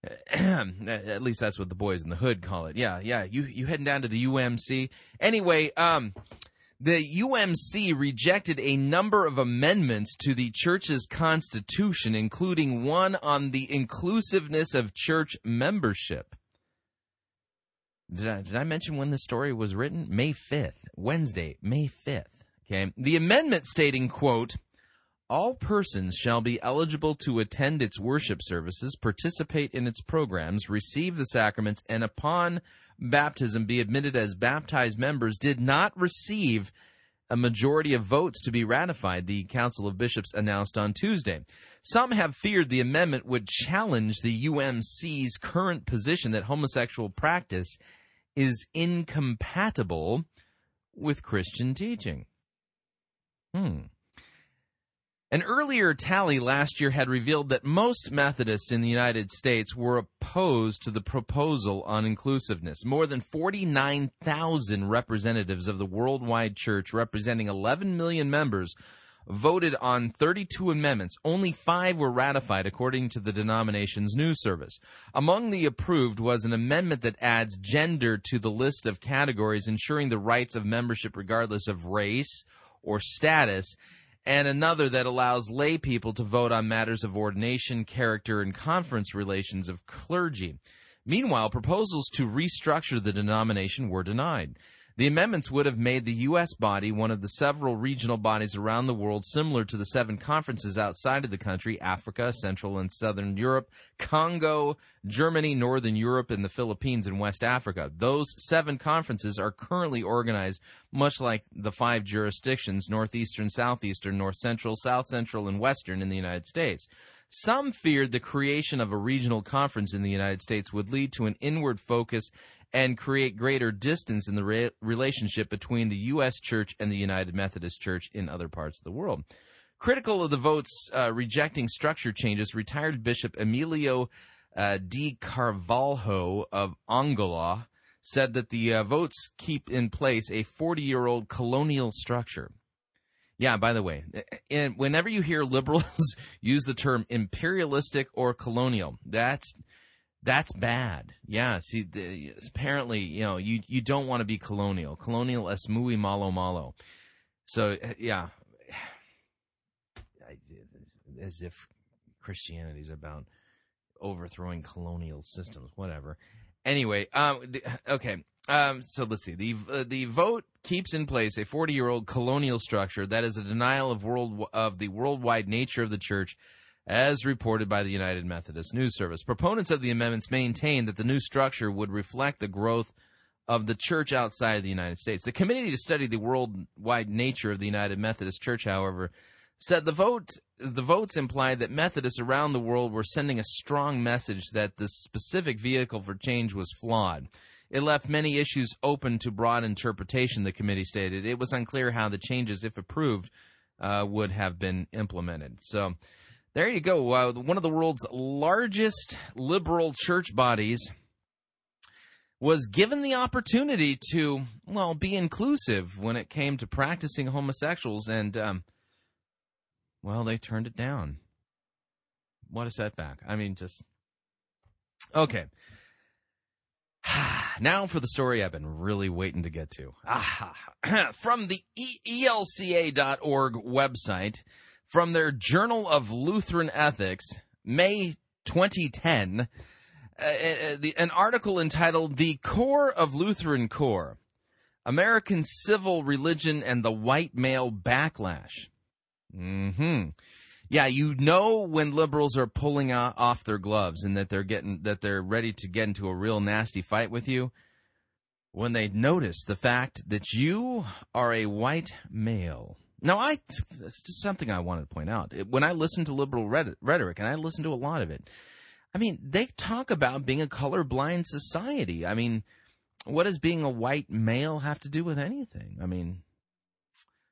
At least that's what the boys in the hood call it. Yeah, yeah. You you heading down to the UMC? Anyway, um, the UMC rejected a number of amendments to the church's constitution, including one on the inclusiveness of church membership. Did I, did I mention when the story was written? May 5th, Wednesday, May 5th. Okay. The amendment stating, quote, all persons shall be eligible to attend its worship services, participate in its programs, receive the sacraments, and upon baptism be admitted as baptized members did not receive a majority of votes to be ratified, the Council of Bishops announced on Tuesday. Some have feared the amendment would challenge the UMC's current position that homosexual practice is incompatible with Christian teaching. Hmm. An earlier tally last year had revealed that most Methodists in the United States were opposed to the proposal on inclusiveness. More than 49,000 representatives of the worldwide church, representing 11 million members, voted on 32 amendments. Only five were ratified, according to the denomination's news service. Among the approved was an amendment that adds gender to the list of categories, ensuring the rights of membership regardless of race or status and another that allows lay people to vote on matters of ordination, character, and conference relations of clergy. Meanwhile, proposals to restructure the denomination were denied. The amendments would have made the U.S. body one of the several regional bodies around the world similar to the seven conferences outside of the country Africa, Central and Southern Europe, Congo, Germany, Northern Europe, and the Philippines and West Africa. Those seven conferences are currently organized much like the five jurisdictions Northeastern, Southeastern, North Central, South Central, and Western in the United States. Some feared the creation of a regional conference in the United States would lead to an inward focus and create greater distance in the re- relationship between the U.S. Church and the United Methodist Church in other parts of the world. Critical of the votes uh, rejecting structure changes, retired Bishop Emilio uh, de Carvalho of Angola said that the uh, votes keep in place a 40 year old colonial structure. Yeah, by the way, whenever you hear liberals use the term imperialistic or colonial, that's that's bad. Yeah. See, the, apparently, you know, you you don't want to be colonial. Colonial es muy malo malo. So uh, yeah, as if Christianity is about overthrowing colonial systems. Whatever. Anyway, um, okay. Um, so let's see. The uh, the vote keeps in place a 40 year old colonial structure that is a denial of world of the worldwide nature of the church as reported by the United Methodist News Service. Proponents of the amendments maintain that the new structure would reflect the growth of the church outside of the United States. The committee to study the worldwide nature of the United Methodist Church, however, said the vote the votes implied that Methodists around the world were sending a strong message that the specific vehicle for change was flawed. It left many issues open to broad interpretation, the committee stated. It was unclear how the changes, if approved, uh, would have been implemented. So there you go. Uh, one of the world's largest liberal church bodies was given the opportunity to, well, be inclusive when it came to practicing homosexuals, and, um, well, they turned it down. What a setback. I mean, just. Okay. now for the story I've been really waiting to get to. From the ELCA.org website, from their Journal of Lutheran Ethics, May 2010, uh, uh, the, an article entitled The Core of Lutheran CORE American Civil Religion and the White Male Backlash. Hmm. Yeah, you know when liberals are pulling off their gloves and that they're getting that they're ready to get into a real nasty fight with you when they notice the fact that you are a white male. Now, I just something I wanted to point out. When I listen to liberal rhetoric, and I listen to a lot of it, I mean, they talk about being a colorblind society. I mean, what does being a white male have to do with anything? I mean,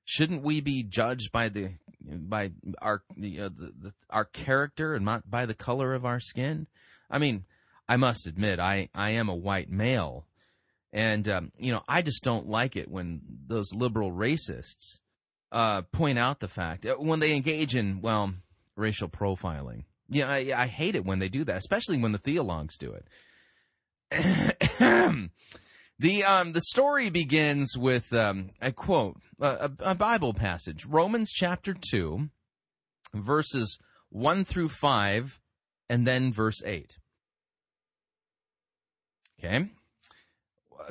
shouldn't we be judged by the by our the, uh, the, the our character and not by the color of our skin? I mean, I must admit, I I am a white male, and um, you know, I just don't like it when those liberal racists uh, point out the fact uh, when they engage in well racial profiling. Yeah, I, I hate it when they do that, especially when the theologues do it. the um the story begins with um, a quote, a, a Bible passage, Romans chapter two, verses one through five, and then verse eight. Okay,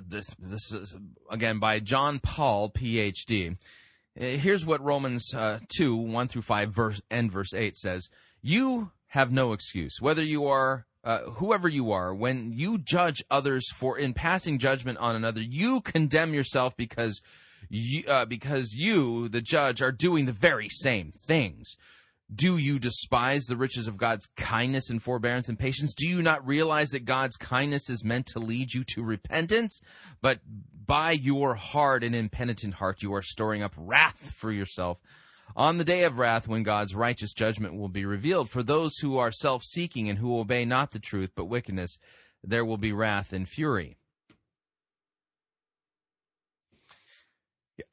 this this is again by Jon Pahl, PhD. Uh, here's what Romans uh, 2, 1 through 5, verse, and verse 8 says You have no excuse, whether you are. Uh, whoever you are, when you judge others for in passing judgment on another, you condemn yourself because you, uh, because you, the judge, are doing the very same things. Do you despise the riches of God's kindness and forbearance and patience? Do you not realize that God's kindness is meant to lead you to repentance? But by your hard and impenitent heart, you are storing up wrath for yourself on the day of wrath when God's righteous judgment will be revealed. For those who are self seeking and who obey not the truth but wickedness, there will be wrath and fury.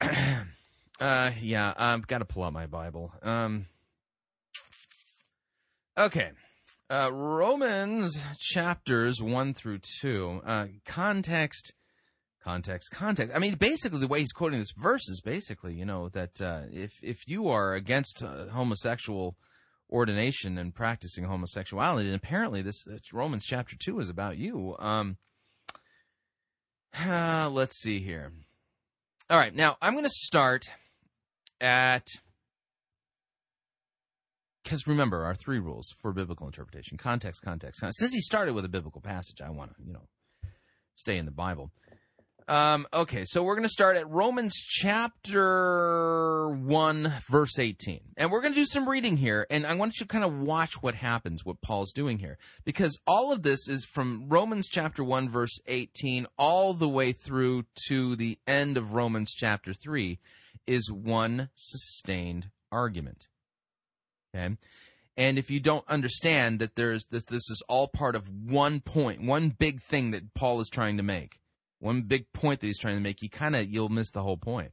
uh, yeah, I've got to pull out my Bible. Um, Okay. Uh, Romans chapters 1 through 2. Uh, context, context, context. I mean, basically, the way he's quoting this verse is basically, you know, that uh, if, if you are against uh, homosexual ordination and practicing homosexuality, and apparently this, Romans chapter 2 is about you. Um, let's see here. All right, now I'm going to start at because remember our three rules for biblical interpretation context context, context. since he started with a biblical passage i want to you know stay in the bible um, okay so we're going to start at romans chapter 1 verse 18 and we're going to do some reading here and i want you to kind of watch what happens what paul's doing here. Because all of this is from romans chapter 1 verse 18 all the way through to the end of romans chapter 3 is one sustained argument. Okay. And if you don't understand that there's that this is all part of one point, one big thing that Paul is trying to make, one big point that he's trying to make, you kind of you'll miss the whole point.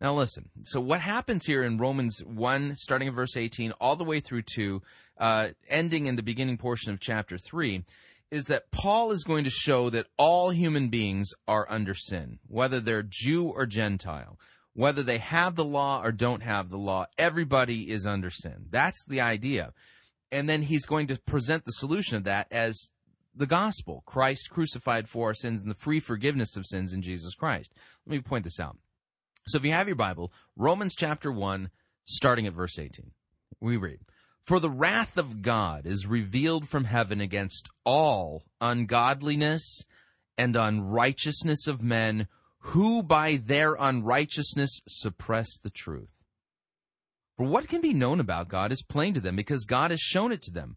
Now listen. So what happens here in Romans one, starting in verse eighteen, all the way through to uh, ending in the beginning portion of chapter three, is that Paul is going to show that all human beings are under sin, whether they're Jew or Gentile whether they have the law or don't have the law, everybody is under sin. That's the idea. And then he's going to present the solution of that as the gospel Christ crucified for our sins and the free forgiveness of sins in Jesus Christ. Let me point this out. So if you have your Bible, Romans chapter 1, starting at verse 18, we read, For the wrath of God is revealed from heaven against all ungodliness and unrighteousness of men who by their unrighteousness suppress the truth. For what can be known about God is plain to them, because God has shown it to them.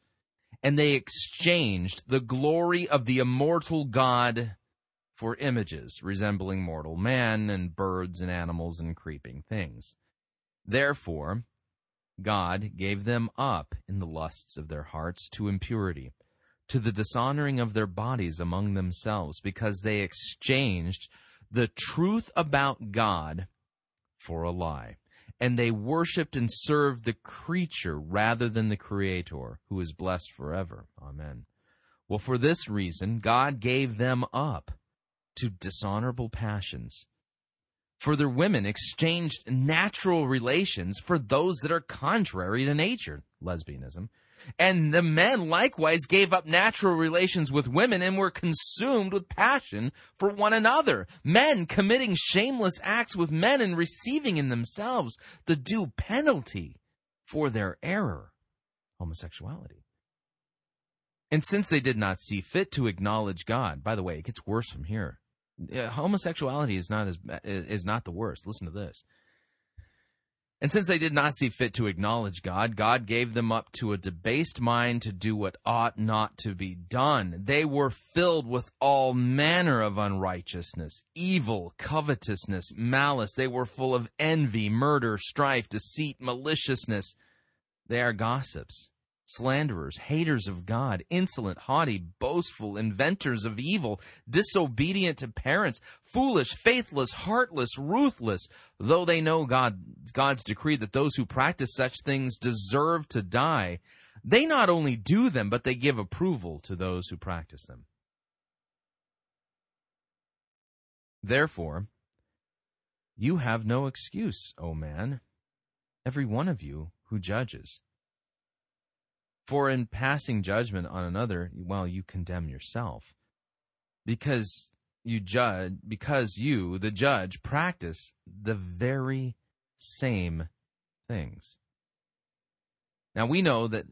and they exchanged the glory of the immortal God for images resembling mortal man and birds and animals and creeping things. Therefore, God gave them up in the lusts of their hearts to impurity, to the dishonoring of their bodies among themselves, because they exchanged the truth about God for a lie. And they worshiped and served the creature rather than the Creator, who is blessed forever. Amen. Well, for this reason, God gave them up to dishonorable passions. For their women exchanged natural relations for those that are contrary to nature, lesbianism, And the men likewise gave up natural relations with women and were consumed with passion for one another. Men committing shameless acts with men and receiving in themselves the due penalty for their error homosexuality. And since they did not see fit to acknowledge God, by the way, it gets worse from here. Uh, homosexuality is not as is not the worst. Listen to this. And since they did not see fit to acknowledge God, God gave them up to a debased mind to do what ought not to be done. They were filled with all manner of unrighteousness, evil, covetousness, malice. They were full of envy, murder, strife, deceit, maliciousness. They are gossips slanderers, haters of God, insolent, haughty, boastful, inventors of evil, disobedient to parents, foolish, faithless, heartless, ruthless, though they know God, God's decree that those who practice such things deserve to die, they not only do them, but they give approval to those who practice them. Therefore, you have no excuse, O man, every one of you who judges. For in passing judgment on another, well, you condemn yourself. Because you judge, because you, the judge, practice the very same things. Now we know that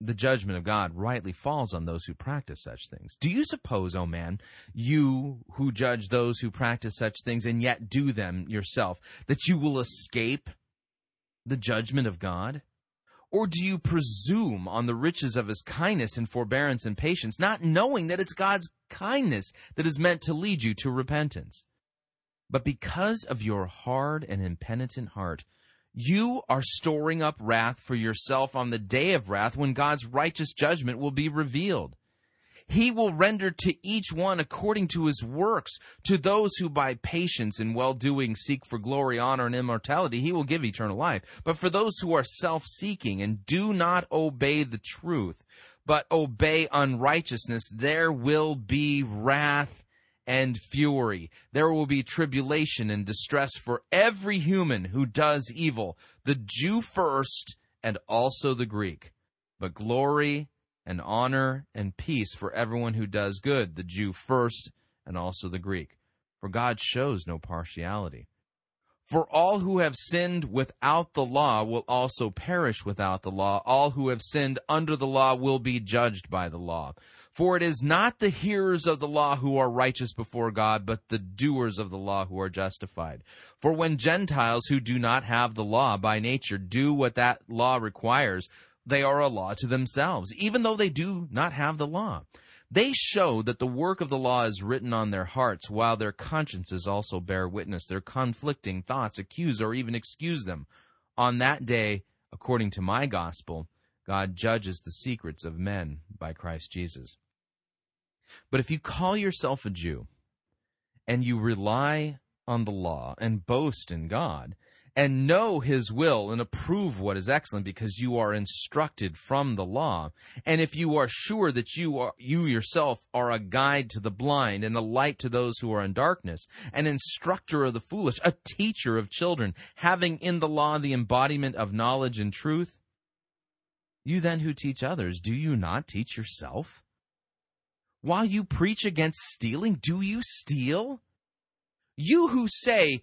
the judgment of God rightly falls on those who practice such things. Do you suppose, O oh man, you who judge those who practice such things and yet do them yourself, that you will escape the judgment of God? Or do you presume on the riches of his kindness and forbearance and patience, not knowing that it's God's kindness that is meant to lead you to repentance? But because of your hard and impenitent heart, you are storing up wrath for yourself on the day of wrath when God's righteous judgment will be revealed. He will render to each one according to his works. To those who by patience and well doing seek for glory, honor, and immortality, he will give eternal life. But for those who are self seeking and do not obey the truth, but obey unrighteousness, there will be wrath and fury. There will be tribulation and distress for every human who does evil, the Jew first and also the Greek. But glory and honor and peace for everyone who does good, the Jew first and also the Greek. For God shows no partiality. For all who have sinned without the law will also perish without the law. All who have sinned under the law will be judged by the law. For it is not the hearers of the law who are righteous before God, but the doers of the law who are justified. For when Gentiles who do not have the law by nature do what that law requires, they are a law to themselves, even though they do not have the law. They show that the work of the law is written on their hearts, while their consciences also bear witness. Their conflicting thoughts accuse or even excuse them. On that day, according to my gospel, God judges the secrets of men by Christ Jesus. But if you call yourself a Jew and you rely on the law and boast in God, and know his will and approve what is excellent because you are instructed from the law. And if you are sure that you are you yourself are a guide to the blind and a light to those who are in darkness an instructor of the foolish a teacher of children having in the law the embodiment of knowledge and truth you then who teach others do you not teach yourself? While you preach against stealing do you steal? You who say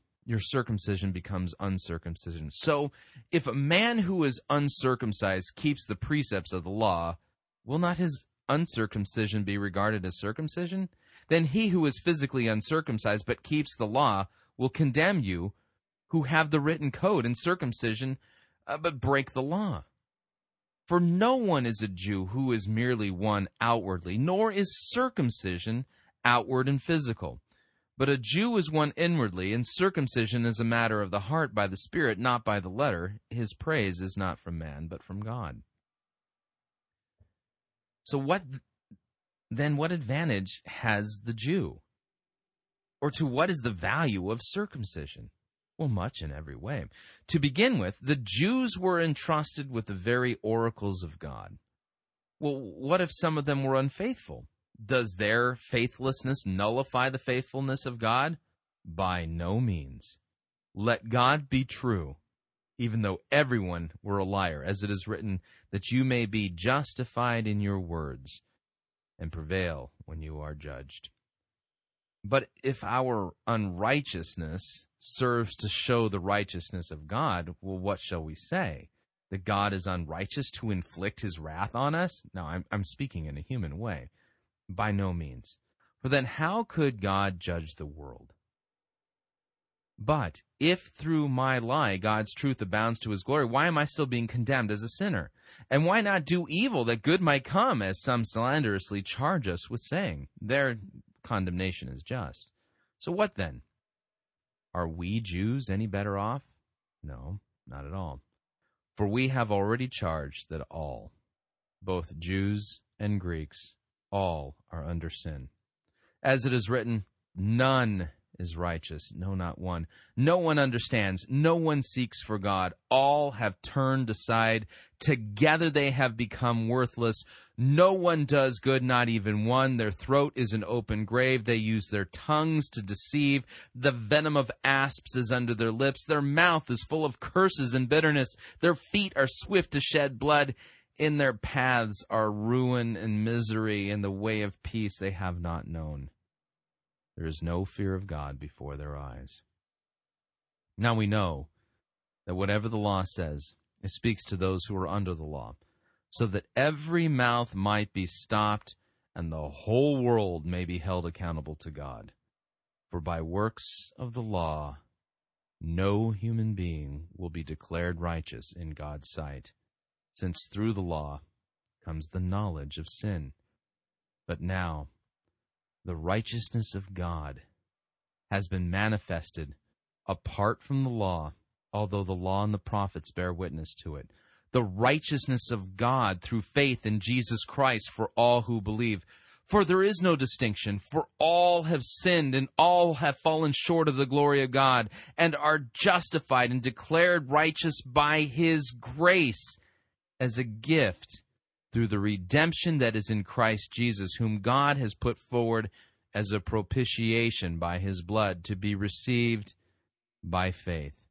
your circumcision becomes uncircumcision. So, if a man who is uncircumcised keeps the precepts of the law, will not his uncircumcision be regarded as circumcision? Then he who is physically uncircumcised but keeps the law will condemn you who have the written code and circumcision uh, but break the law. For no one is a Jew who is merely one outwardly, nor is circumcision outward and physical but a Jew is one inwardly, and circumcision is a matter of the heart by the Spirit, not by the letter. His praise is not from man, but from God. So what then what advantage has the Jew? Or to what is the value of circumcision? Well, much in every way. To begin with, the Jews were entrusted with the very oracles of God. Well, what if some of them were unfaithful? Does their faithlessness nullify the faithfulness of God? By no means. Let God be true, even though everyone were a liar, as it is written, that you may be justified in your words and prevail when you are judged. But if our unrighteousness serves to show the righteousness of God, well, what shall we say? That God is unrighteous to inflict his wrath on us? No, I'm, I'm speaking in a human way. By no means. For then how could God judge the world? But if through my lie God's truth abounds to his glory, why am I still being condemned as a sinner? And why not do evil that good might come, as some slanderously charge us with saying? Their condemnation is just. So what then? Are we Jews any better off? No, not at all. For we have already charged that all, both Jews and Greeks, all are under sin. As it is written, none is righteous, no, not one. No one understands, no one seeks for God. All have turned aside. Together they have become worthless. No one does good, not even one. Their throat is an open grave. They use their tongues to deceive. The venom of asps is under their lips. Their mouth is full of curses and bitterness. Their feet are swift to shed blood. In their paths are ruin and misery. In the way of peace they have not known. There is no fear of God before their eyes. Now we know that whatever the law says, it speaks to those who are under the law, so that every mouth might be stopped and the whole world may be held accountable to God. For by works of the law, no human being will be declared righteous in God's sight, since through the law comes the knowledge of sin. But now, the righteousness of God has been manifested apart from the law, although the law and the prophets bear witness to it. The righteousness of God through faith in Jesus Christ for all who believe. For there is no distinction, for all have sinned and all have fallen short of the glory of God and are justified and declared righteous by his grace as a gift through the redemption that is in Christ Jesus, whom God has put forward as a propitiation by his blood to be received by faith.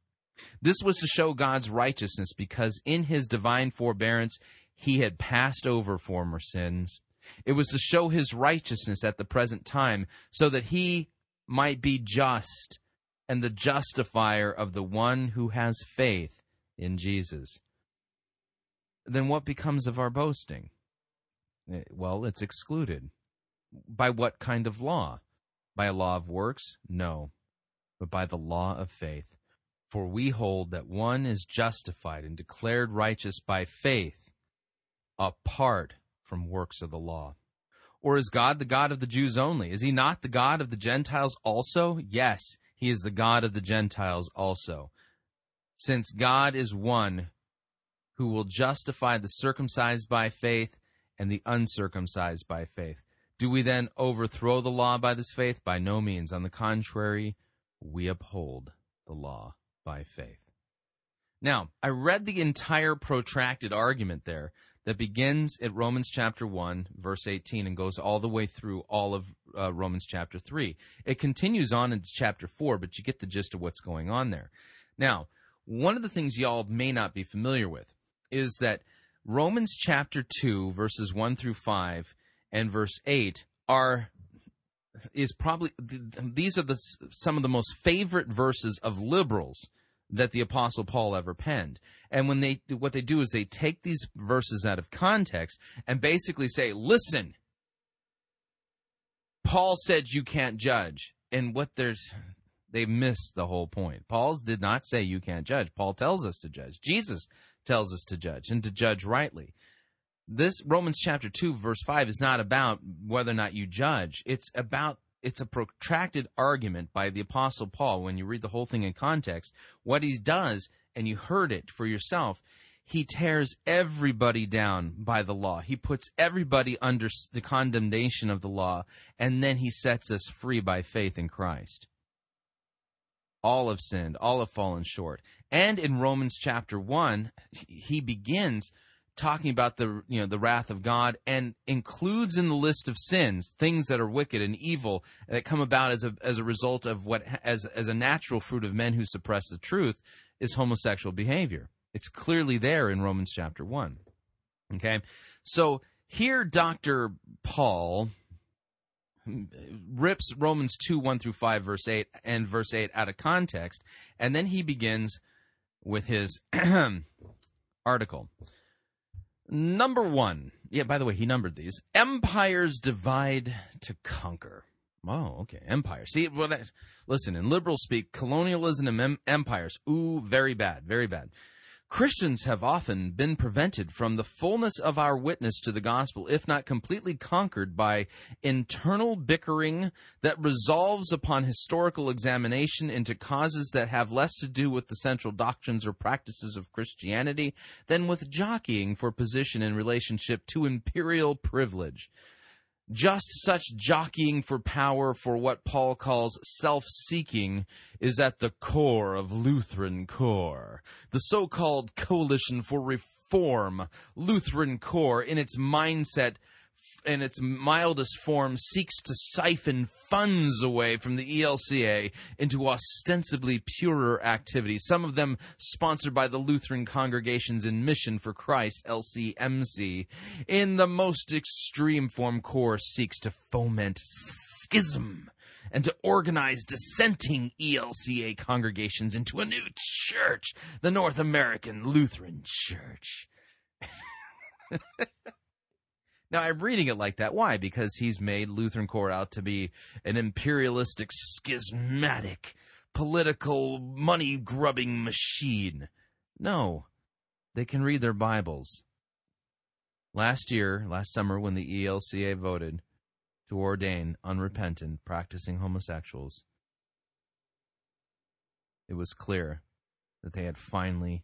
This was to show God's righteousness because in his divine forbearance he had passed over former sins. It was to show his righteousness at the present time so that he might be just and the justifier of the one who has faith in Jesus then what becomes of our boasting? Eh, well, it's excluded. By what kind of law? By a law of works? No, but by the law of faith. For we hold that one is justified and declared righteous by faith apart from works of the law. Or is God the God of the Jews only? Is he not the God of the Gentiles also? Yes, he is the God of the Gentiles also. Since God is one who will justify the circumcised by faith and the uncircumcised by faith. Do we then overthrow the law by this faith? By no means. On the contrary, we uphold the law by faith. Now, I read the entire protracted argument there that begins at Romans chapter 1, verse 18, and goes all the way through all of uh, Romans chapter 3. It continues on into chapter 4, but you get the gist of what's going on there. Now, one of the things y'all may not be familiar with is that Romans chapter 2, verses 1 through 5 and verse 8 are is probably these are the some of the most favorite verses of liberals that the apostle Paul ever penned. And when they what they do is they take these verses out of context and basically say, "Listen, Paul said you can't judge." And what there's they missed the whole point. Paul's did not say you can't judge. Paul tells us to judge. Jesus tells us to judge and to judge rightly. This Romans chapter 2 verse 5 is not about whether or not you judge. It's about it's a protracted argument by the apostle Paul when you read the whole thing in context. What he does and you heard it for yourself, he tears everybody down by the law. He puts everybody under the condemnation of the law, and then he sets us free by faith in Christ. All have sinned, all have fallen short. And in Romans chapter 1, he begins talking about the you know the wrath of God and includes in the list of sins things that are wicked and evil that come about as a as a result of what as as a natural fruit of men who suppress the truth is homosexual behavior. It's clearly there in Romans chapter 1. Okay? So here Dr. Pahl rips Romans 2 1 through 5 verse 8 and verse 8 out of context and then he begins with his article. Number one. Yeah, by the way, he numbered these. Empires divide to conquer. Oh, okay. Empire. See, what I, listen, in liberal speak, colonialism and em- empires. Ooh, very bad, very bad. Christians have often been prevented from the fullness of our witness to the gospel, if not completely conquered by internal bickering that resolves upon historical examination into causes that have less to do with the central doctrines or practices of Christianity than with jockeying for position in relationship to imperial privilege. Just such jockeying for power for what Paul calls self seeking is at the core of Lutheran CORE. The so called Coalition for Reform, Lutheran CORE, in its mindset, in its mildest form, seeks to siphon funds away from the ELCA into ostensibly purer activities, some of them sponsored by the Lutheran Congregations in Mission for Christ, LCMC. In the most extreme form, CORE seeks to foment schism and to organize dissenting ELCA congregations into a new church, the North American Lutheran Church. Now I'm reading it like that. Why? Because he's made Lutheran CORE out to be an imperialistic, schismatic, political, money grubbing machine. No, they can read their Bibles. Last year, last summer, when the ELCA voted to ordain unrepentant, practicing homosexuals, it was clear that they had finally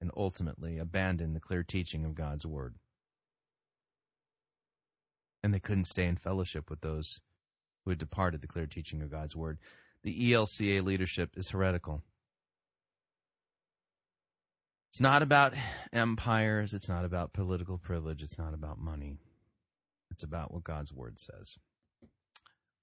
and ultimately abandoned the clear teaching of God's Word and they couldn't stay in fellowship with those who had departed the clear teaching of God's word. The ELCA leadership is heretical. It's not about empires, it's not about political privilege, it's not about money. It's about what God's word says.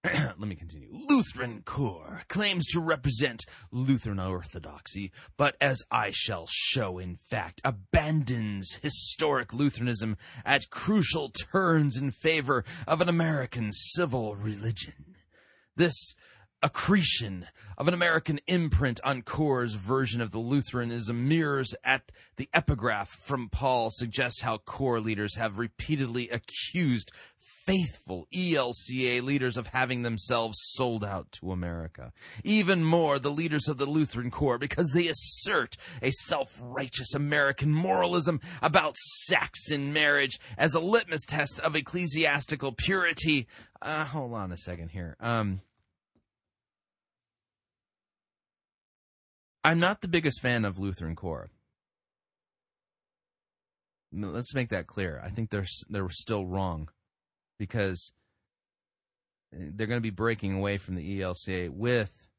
Let me continue. Lutheran CORE claims to represent Lutheran orthodoxy, but as I shall show, in fact, abandons historic Lutheranism at crucial turns in favor of an American civil religion. This accretion of an American imprint on CORE's version of the Lutheranism mirrors at the epigraph from Paul suggests how CORE leaders have repeatedly accused faithful ELCA leaders of having themselves sold out to America. Even more, the leaders of the Lutheran CORE, because they assert a self righteous American moralism about sex in marriage as a litmus test of ecclesiastical purity. Uh, hold on a second here. Um, I'm not the biggest fan of Lutheran CORE. Let's make that clear. I think they're they're still wrong because they're going to be breaking away from the ELCA with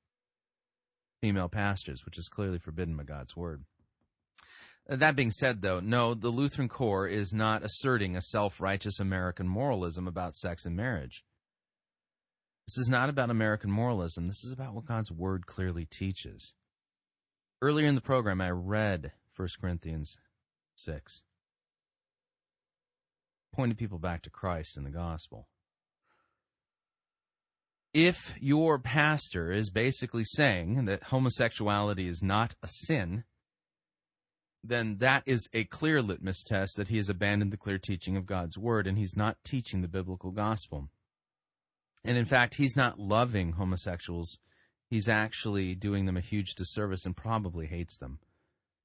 female pastors, which is clearly forbidden by God's word. Uh, That being said, though, no, the Lutheran CORE is not asserting a self righteous American moralism about sex and marriage. This is not about American moralism. This is about what God's word clearly teaches. Earlier in the program, I read 1 Corinthians 6, pointed people back to Christ and the gospel. If your pastor is basically saying that homosexuality is not a sin, then that is a clear litmus test that he has abandoned the clear teaching of God's word and he's not teaching the biblical gospel. And in fact, he's not loving homosexuals. He's actually doing them a huge disservice and probably hates them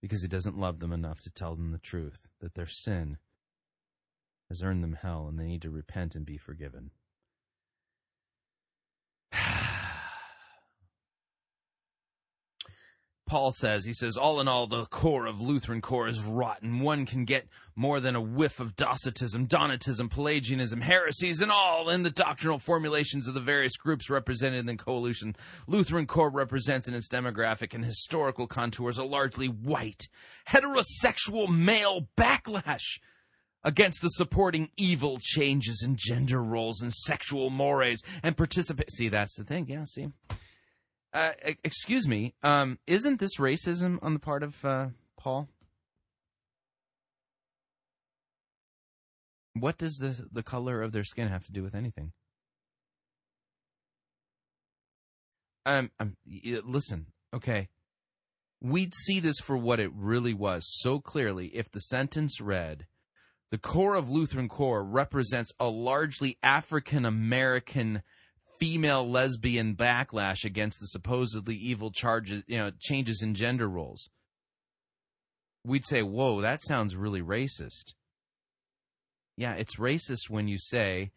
because he doesn't love them enough to tell them the truth that their sin has earned them hell and they need to repent and be forgiven. Paul says. He says, all in all, the core of Lutheran CORE is rotten. One can get more than a whiff of Docetism, Donatism, Pelagianism, heresies, and all in the doctrinal formulations of the various groups represented in the coalition. Lutheran CORE represents in its demographic and historical contours a largely white, heterosexual male backlash against the supporting evil changes in gender roles and sexual mores and participate. See, that's the thing. Yeah, see. Uh, excuse me. Um, isn't this racism on the part of uh, Paul? What does the the color of their skin have to do with anything? Um, um listen, okay. We'd see this for what it really was so clearly if the sentence read, "The core of Lutheran CORE represents a largely African American female lesbian backlash against the supposedly evil charges, you know, changes in gender roles." We'd say, "Whoa, that sounds really racist." Yeah, it's racist when you say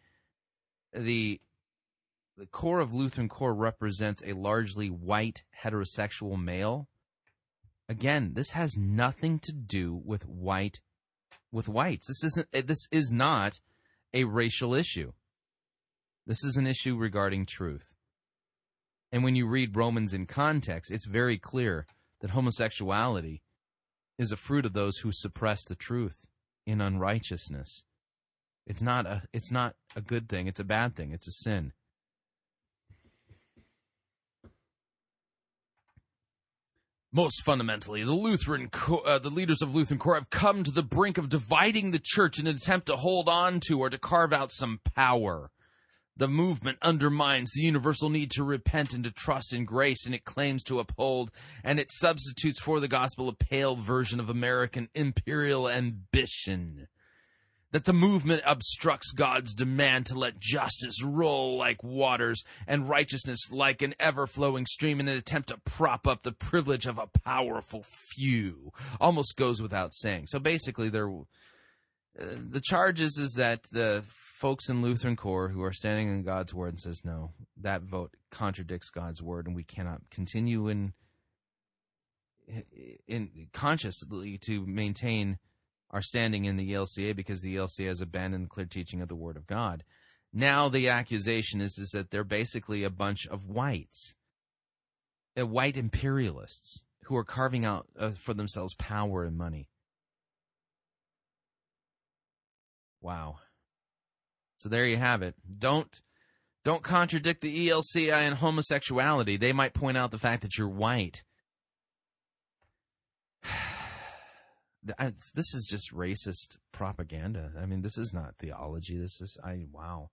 the the core of Lutheran CORE represents a largely white heterosexual male. Again, this has nothing to do with white with whites. This isn't eh, this is not a racial issue. This is an issue regarding truth. And when you read Romans in context, it's very clear that homosexuality is a fruit of those who suppress the truth in unrighteousness. It's not a it's not a good thing. It's a bad thing. It's a sin. Most fundamentally, the Lutheran, co- uh, the leaders of Lutheran CORE have come to the brink of dividing the church in an attempt to hold on to or to carve out some power. The movement undermines the universal need to repent and to trust in grace, and it claims to uphold, and it substitutes for the gospel a pale version of American imperial ambition that the movement obstructs God's demand to let justice roll like waters and righteousness like an ever flowing stream in an attempt to prop up the privilege of a powerful few. Almost goes without saying. So basically, they're, uh, the charge is, is that the folks in Lutheran CORE who are standing in God's word and says, no, that vote contradicts God's word and we cannot continue in, in consciously to maintain are standing in the ELCA because the ELCA has abandoned the clear teaching of the Word of God. Now the accusation is, is that they're basically a bunch of whites, uh, white imperialists who are carving out uh, for themselves power and money. Wow. So there you have it. Don't don't contradict the E ELCA and homosexuality. They might point out the fact that you're white. This is just racist propaganda. I mean, this is not theology. This is I wow.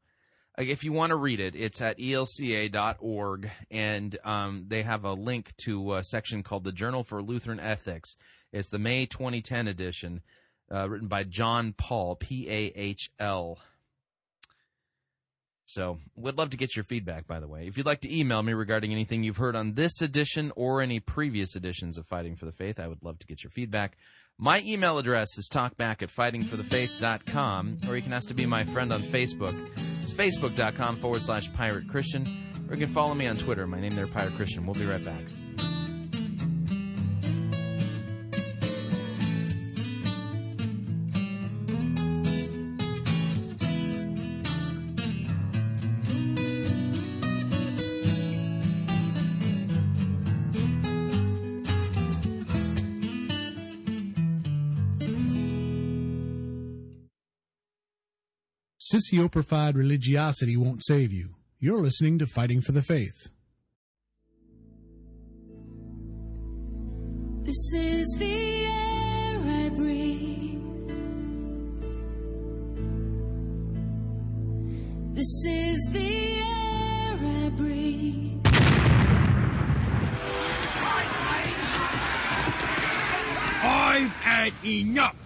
If you want to read it, it's at elca.org, and um, they have a link to a section called the Journal for Lutheran Ethics. It's the May 2010 edition, uh, written by Jon Pahl, P A H L. So, we'd love to get your feedback, by the way. If you'd like to email me regarding anything you've heard on this edition or any previous editions of Fighting for the Faith, I would love to get your feedback. My email address is talkback at fightingforthefaith.com, or you can ask to be my friend on Facebook. It's facebook.com forward slash pirate Christian, or you can follow me on Twitter. My name there, Pirate Christian. We'll be right back. Sissioperified religiosity won't save you. You're listening to Fighting for the Faith. This is the air I breathe. This is the air I breathe. I've had enough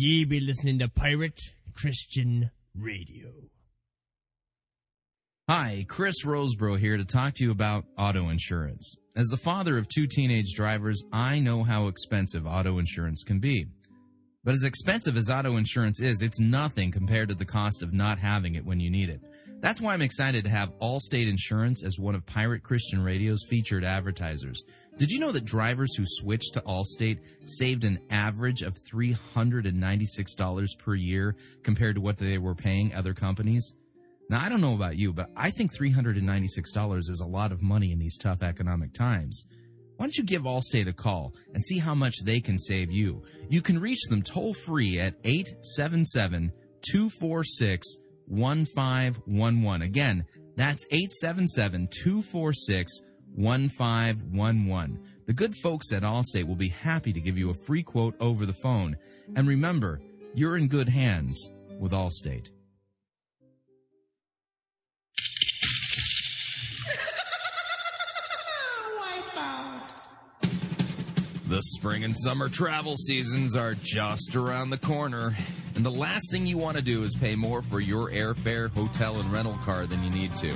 Ye be listening to Pirate Christian Radio. Hi, Chris Rosebrough here to talk to you about auto insurance. As the father of two teenage drivers, I know how expensive auto insurance can be. But as expensive as auto insurance is, it's nothing compared to the cost of not having it when you need it. That's why I'm excited to have Allstate Insurance as one of Pirate Christian Radio's featured advertisers. Did you know that drivers who switched to Allstate saved an average of $396 per year compared to what they were paying other companies? Now, I don't know about you, but I think $396 is a lot of money in these tough economic times. Why don't you give Allstate a call and see how much they can save you? You can reach them toll free at 877 246 1511. Again, that's 877 246 1511. The good folks at Allstate will be happy to give you a free quote over the phone. And remember, you're in good hands with Allstate. The spring and summer travel seasons are just around the corner, and the last thing you want to do is pay more for your airfare, hotel, and rental car than you need to.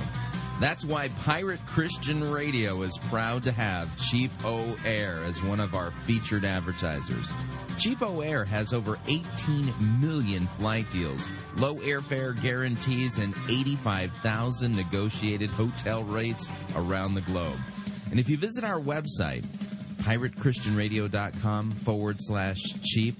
That's why Pirate Christian Radio is proud to have CheapOair as one of our featured advertisers. CheapOair has over 18 million flight deals, low airfare guarantees, and 85,000 negotiated hotel rates around the globe. And if you visit our website, piratechristianradio.com forward slash cheap,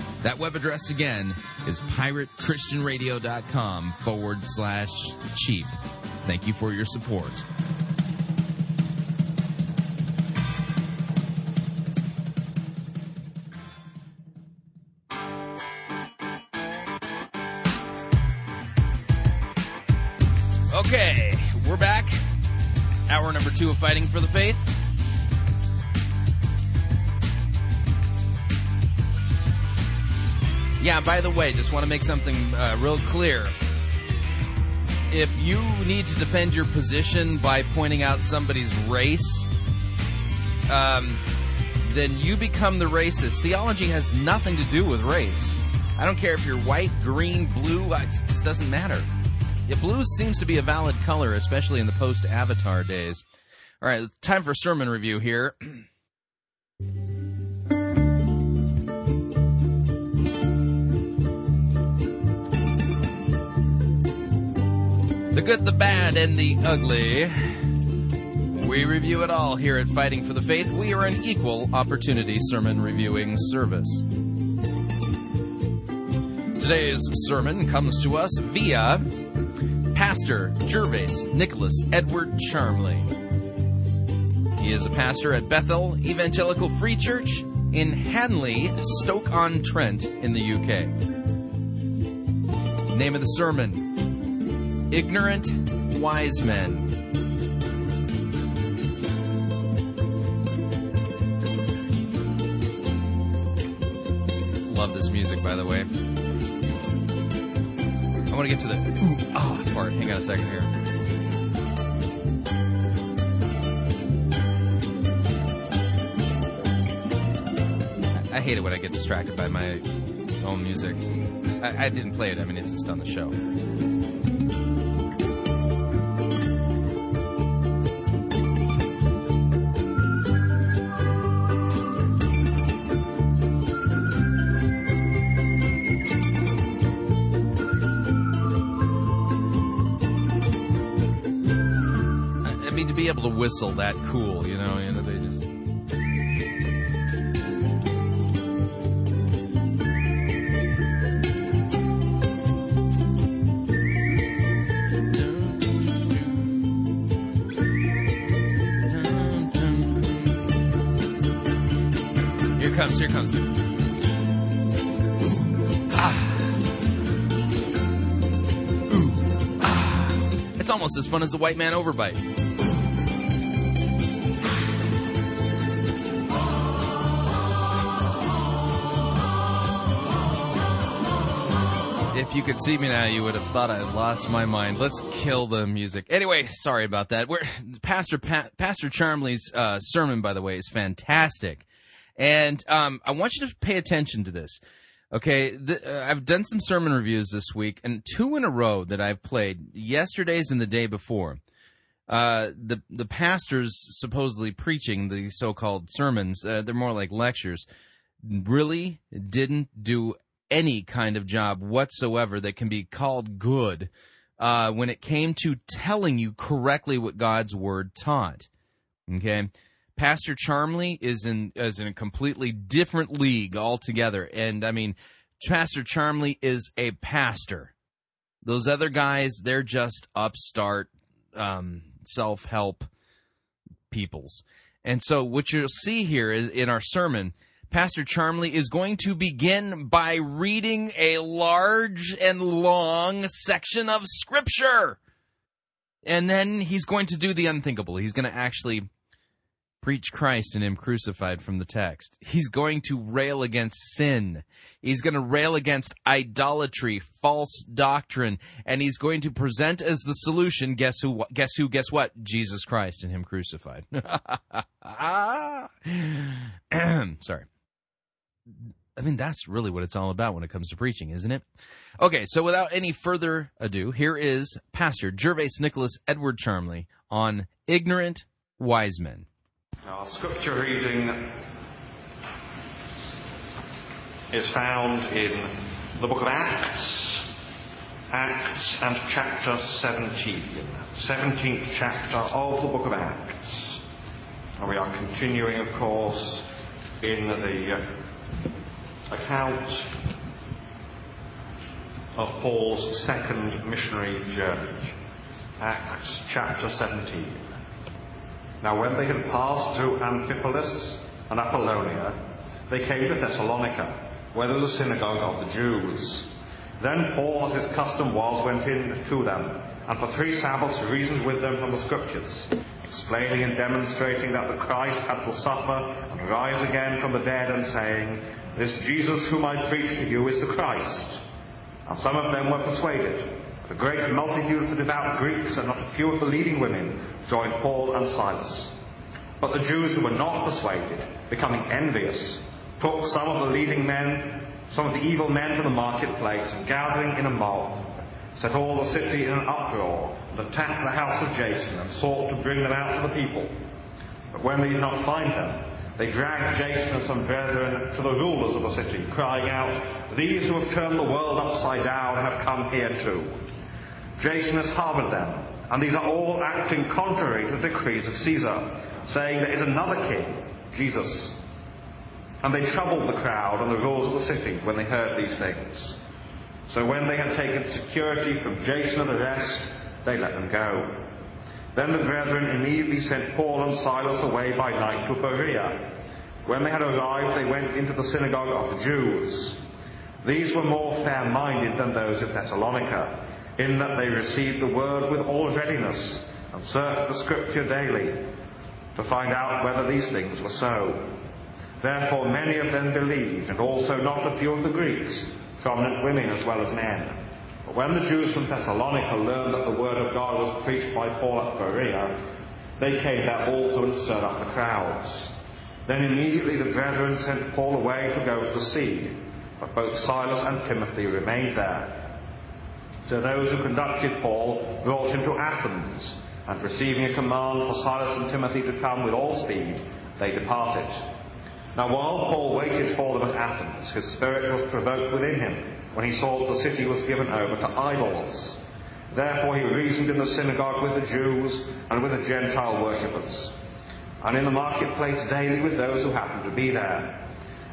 That web address again is piratechristianradio.com forward slash cheap. Thank you for your support. Okay, we're back. Hour number two of Fighting for the Faith. Yeah, by the way, just want to make something uh, real clear. If you need to defend your position by pointing out somebody's race, um, then you become the racist. Theology has nothing to do with race. I don't care if you're white, green, blue, it just doesn't matter. Yeah, blue seems to be a valid color, especially in the post Avatar days. All right, time for sermon review here. The good, the bad, and the ugly. We review it all here at Fighting for the Faith. We are an equal opportunity sermon reviewing service. Today's sermon comes to us via Pastor Gervaise Nicholas Edward Charmley. He is a pastor at Bethel Evangelical Free Church in Hanley, Stoke on Trent, in the UK. Name of the sermon Ignorant Wise Men. Love this music, by the way. I want to get to the ooh, ah part. Hang on a second here. I hate it when I get distracted by my own music. I, I didn't play it. I mean, it's just on the show. Whistle that cool, you know, you know, they just. Here comes, here comes. Ah. Ooh. Ah. It's almost as fun as the white man overbite. If you could see me now, you would have thought I lost my mind. Let's kill the music. Anyway, sorry about that. We're, Pastor pa- Pastor Charmley's uh, sermon, by the way, is fantastic, and um, I want you to pay attention to this. Okay, the, uh, I've done some sermon reviews this week, and two in a row that I've played yesterday's and the day before. Uh, the the pastors supposedly preaching the so-called sermons, uh, they're more like lectures, really didn't do any kind of job whatsoever that can be called good uh, when it came to telling you correctly what God's word taught. Okay, Pastor Charmley is in is in a completely different league altogether, and I mean, Pastor Charmley is a pastor. Those other guys, they're just upstart um, self help peoples. And so, what you'll see here is in our sermon, Pastor Charmley is going to begin by reading a large and long section of Scripture. And then he's going to do the unthinkable. He's going to actually preach Christ and Him crucified from the text. He's going to rail against sin. He's going to rail against idolatry, false doctrine, and he's going to present as the solution. Guess who? Guess who? Guess what? Jesus Christ and Him crucified. Ah! Sorry. I mean, that's really what it's all about when it comes to preaching, isn't it? Okay, so without any further ado, here is Pastor Gervaise Nicholas Edward Charmley on ignorant wise men. Our scripture reading is found in the book of Acts, Acts and chapter 17, 17th chapter of the book of Acts. And we are continuing, of course, in the account of Paul's second missionary journey. Acts chapter 17. Now, when they had passed through Amphipolis and Apollonia, they came to Thessalonica, where there was a synagogue of the Jews. Then Paul, as his custom was, went in to them, and for three Sabbaths reasoned with them from the Scriptures, explaining and demonstrating that the Christ had to suffer and rise again from the dead, and saying, This Jesus whom I preach to you is the Christ. And some of them were persuaded. The great multitude of the devout Greeks and not a few of the leading women joined Paul and Silas. But the Jews who were not persuaded, becoming envious, took some of the leading men, some of the evil men to the marketplace, and gathering in a mob, set all the city in an uproar, attacked the house of Jason, and sought to bring them out to the people. But when they did not find them, they dragged Jason and some brethren to the rulers of the city, crying out, These who have turned the world upside down have come here too. Jason has harbored them, and these are all acting contrary to the decrees of Caesar, saying there is another king, Jesus. And they troubled the crowd and the rulers of the city when they heard these things. So when they had taken security from Jason and the rest, they let them go. Then the brethren immediately sent Paul and Silas away by night to Berea. When they had arrived, they went into the synagogue of the Jews. These were more fair minded than those of Thessalonica in that they received the word with all readiness and searched the scripture daily to find out whether these things were so. Therefore, many of them believed, and also not a few of the Greeks, prominent women as well as men. When the Jews from Thessalonica learned that the word of God was preached by Paul at Berea, they came there also and stirred up the crowds. Then immediately the brethren sent Paul away to go to the sea, but both Silas and Timothy remained there. So those who conducted Paul brought him to Athens, and receiving a command for Silas and Timothy to come with all speed, they departed. Now while Paul waited for them at Athens, his spirit was provoked within him when he saw that the city was given over to idols. Therefore he reasoned in the synagogue with the Jews and with the Gentile worshippers, and in the marketplace daily with those who happened to be there.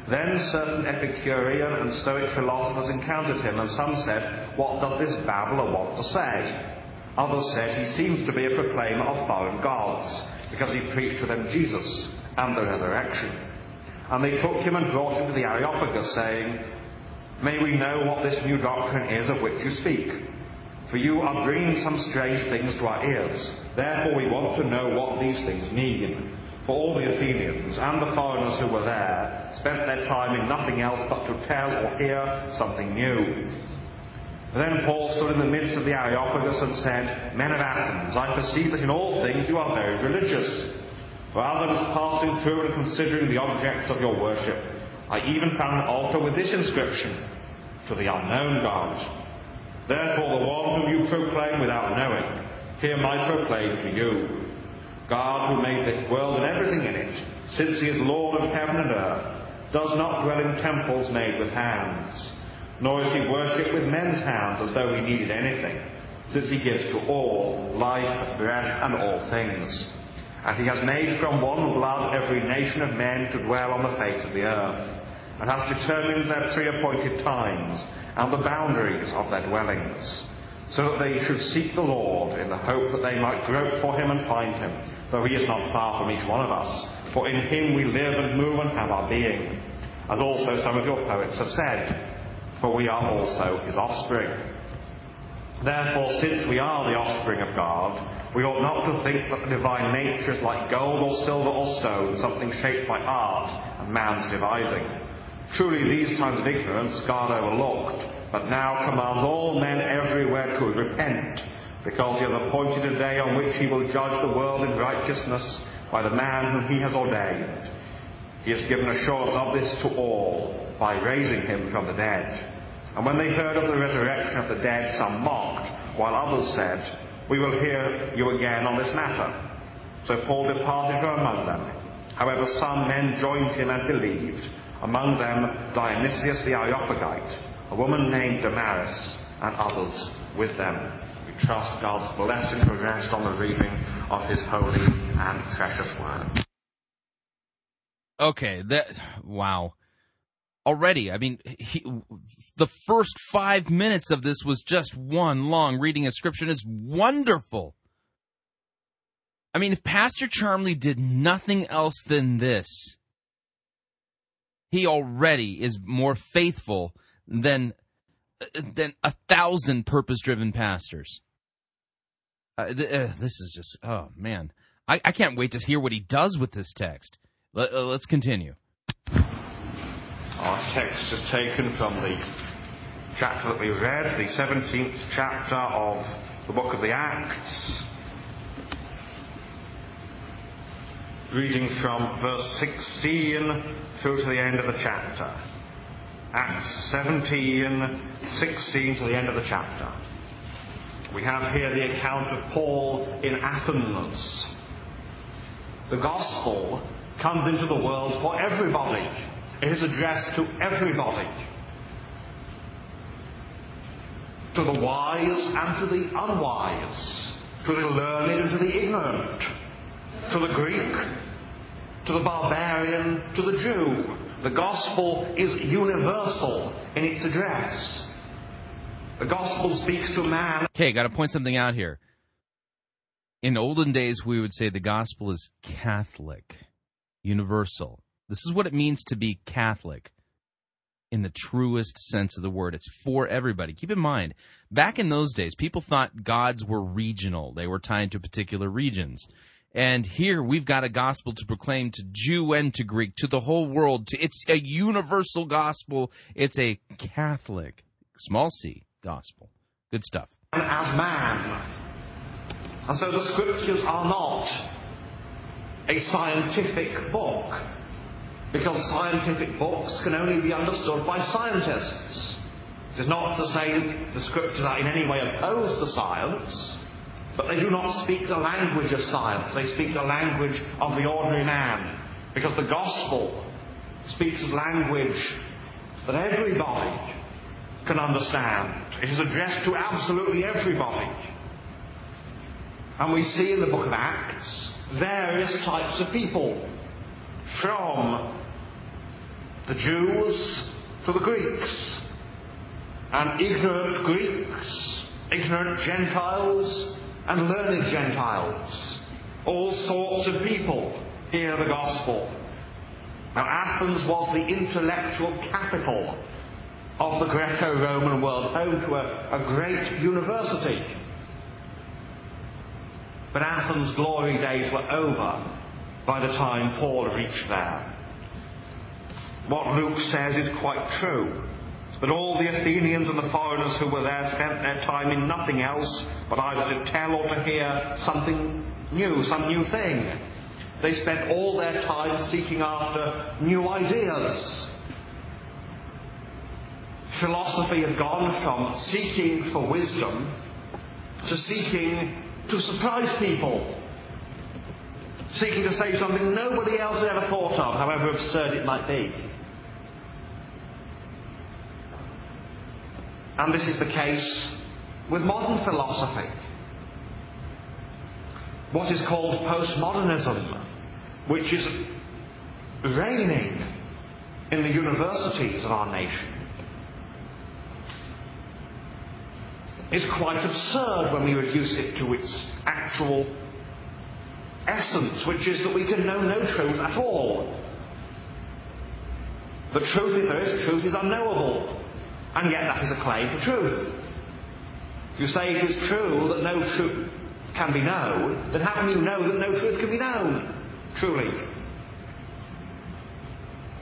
Then certain Epicurean and Stoic philosophers encountered him, and some said, What does this babbler want to say? Others said, He seems to be a proclaimer of foreign gods, because he preached to them Jesus and the resurrection. And they took him and brought him to the Areopagus, saying, May we know what this new doctrine is of which you speak? For you are bringing some strange things to our ears. Therefore, we want to know what these things mean. For all the Athenians and the foreigners who were there spent their time in nothing else but to tell or hear something new. Then Paul stood in the midst of the Areopagus and said, Men of Athens, I perceive that in all things you are very religious. Rather than passing through and considering the objects of your worship, I even found an altar with this inscription, To the unknown God. Therefore the one whom you proclaim without knowing, hear my proclaim to you. God who made this world and everything in it, since he is Lord of heaven and earth, does not dwell in temples made with hands, nor is he worshipped with men's hands as though he needed anything, since he gives to all life, breath, and all things. And he has made from one blood every nation of men to dwell on the face of the earth, and has determined their pre-appointed times and the boundaries of their dwellings, so that they should seek the Lord in the hope that they might grope for him and find him, though he is not far from each one of us. For in him we live and move and have our being, as also some of your poets have said, for we are also his offspring. Therefore, since we are the offspring of God, we ought not to think that the divine nature is like gold or silver or stone, something shaped by art and man's devising. Truly, these times of ignorance God overlooked, but now commands all men everywhere to repent, because he has appointed a day on which he will judge the world in righteousness by the man whom he has ordained. He has given assurance of this to all by raising him from the dead. And when they heard of the resurrection of the dead, some mocked, while others said, We will hear you again on this matter. So Paul departed from among them. However, some men joined him and believed, among them Dionysius the Areopagite, a woman named Damaris, and others with them. We trust God's blessing to rest on the reading of his holy and precious word. Okay, that wow. Already, I mean, he, the first five minutes of this was just one long reading of scripture. It's wonderful. I mean, if Pastor Charmley did nothing else than this, he already is more faithful than than a thousand purpose-driven pastors. Uh, th- uh, this is just oh man, I, I can't wait to hear what he does with this text. Uh, let's continue. Our text is taken from the chapter that we read, the 17th chapter of the book of the Acts. Reading from verse 16 through to the end of the chapter. Acts 17, 16 to the end of the chapter. We have here the account of Paul in Athens. The gospel comes into the world for everybody. It is addressed to everybody. To the wise and to the unwise. To the learned and to the ignorant. To the Greek. To the barbarian. To the Jew. The gospel is universal in its address. The gospel speaks to man. Okay, got to point something out here. In olden days, we would say the gospel is Catholic, universal. This is what it means to be Catholic in the truest sense of the word. It's for everybody. Keep in mind, back in those days, people thought gods were regional, they were tied to particular regions. And here we've got a gospel to proclaim to Jew and to Greek, to the whole world. It's a universal gospel. It's a Catholic, small c, gospel. Good stuff. As man. And so the scriptures are not a scientific book, because scientific books can only be understood by scientists. It is not to say that the scriptures are in any way opposed to science, but they do not speak the language of science. They speak the language of the ordinary man, because the gospel speaks a language that everybody can understand. It is addressed to absolutely everybody. And we see in the book of Acts various types of people, from the Jews to the Greeks, and ignorant Greeks, ignorant Gentiles, and learned Gentiles. All sorts of people hear the gospel. Now, Athens was the intellectual capital of the Greco-Roman world, home to a, a great university. But Athens' glory days were over by the time Paul reached there. What Luke says is quite true. But all the Athenians and the foreigners who were there spent their time in nothing else but either to tell or to hear something new, some new thing. They spent all their time seeking after new ideas. Philosophy had gone from seeking for wisdom to seeking to surprise people. Seeking to say something nobody else had ever thought of, however absurd it might be. And this is the case with modern philosophy. What is called postmodernism, which is reigning in the universities of our nation, is quite absurd when we reduce it to its actual essence, which is that we can know no truth at all. The truth, if there is truth, is unknowable. And yet that is a claim for truth. You say it is true that no truth can be known, then how can you know that no truth can be known? Truly.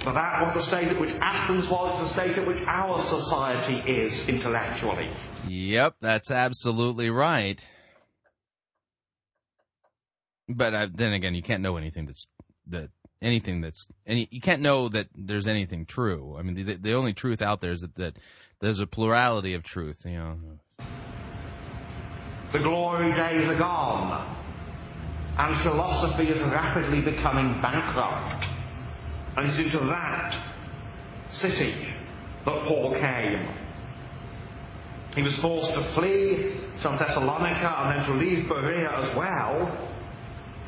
But that was the state at which Athens was, the state at which our society is intellectually. Yep, that's absolutely right. But uh, then again, you can't know anything that's that anything that's any you can't know that there's anything true. I mean, the the only truth out there is that, that there's a plurality of truth. You know. The glory days are gone, and philosophy is rapidly becoming bankrupt. And it's into that city that Paul came. He was forced to flee from Thessalonica and then to leave Berea as well,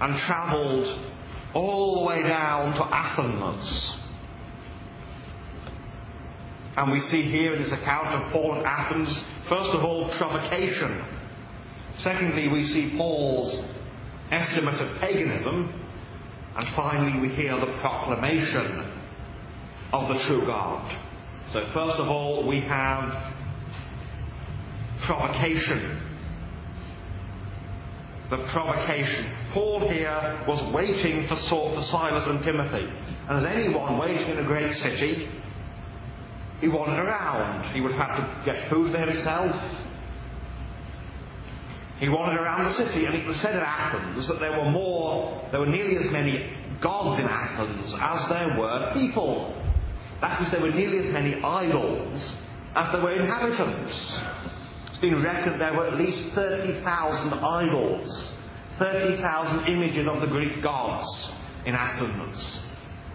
and travelled all the way down to Athens. And we see here in this account of Paul at Athens, first of all, provocation. Secondly, we see Paul's estimate of paganism. And finally, we hear the proclamation of the true God. So, first of all, we have provocation. The provocation. Paul here was waiting for, for Silas and Timothy. And as anyone waiting in a great city, he wandered around. He would have to get food for himself. He wandered around the city, and it was said at Athens that there were more, there were nearly as many gods in Athens as there were people. That is, there were nearly as many idols as there were inhabitants. It's been reckoned there were at least 30,000 idols 30,000 images of the Greek gods in Athens,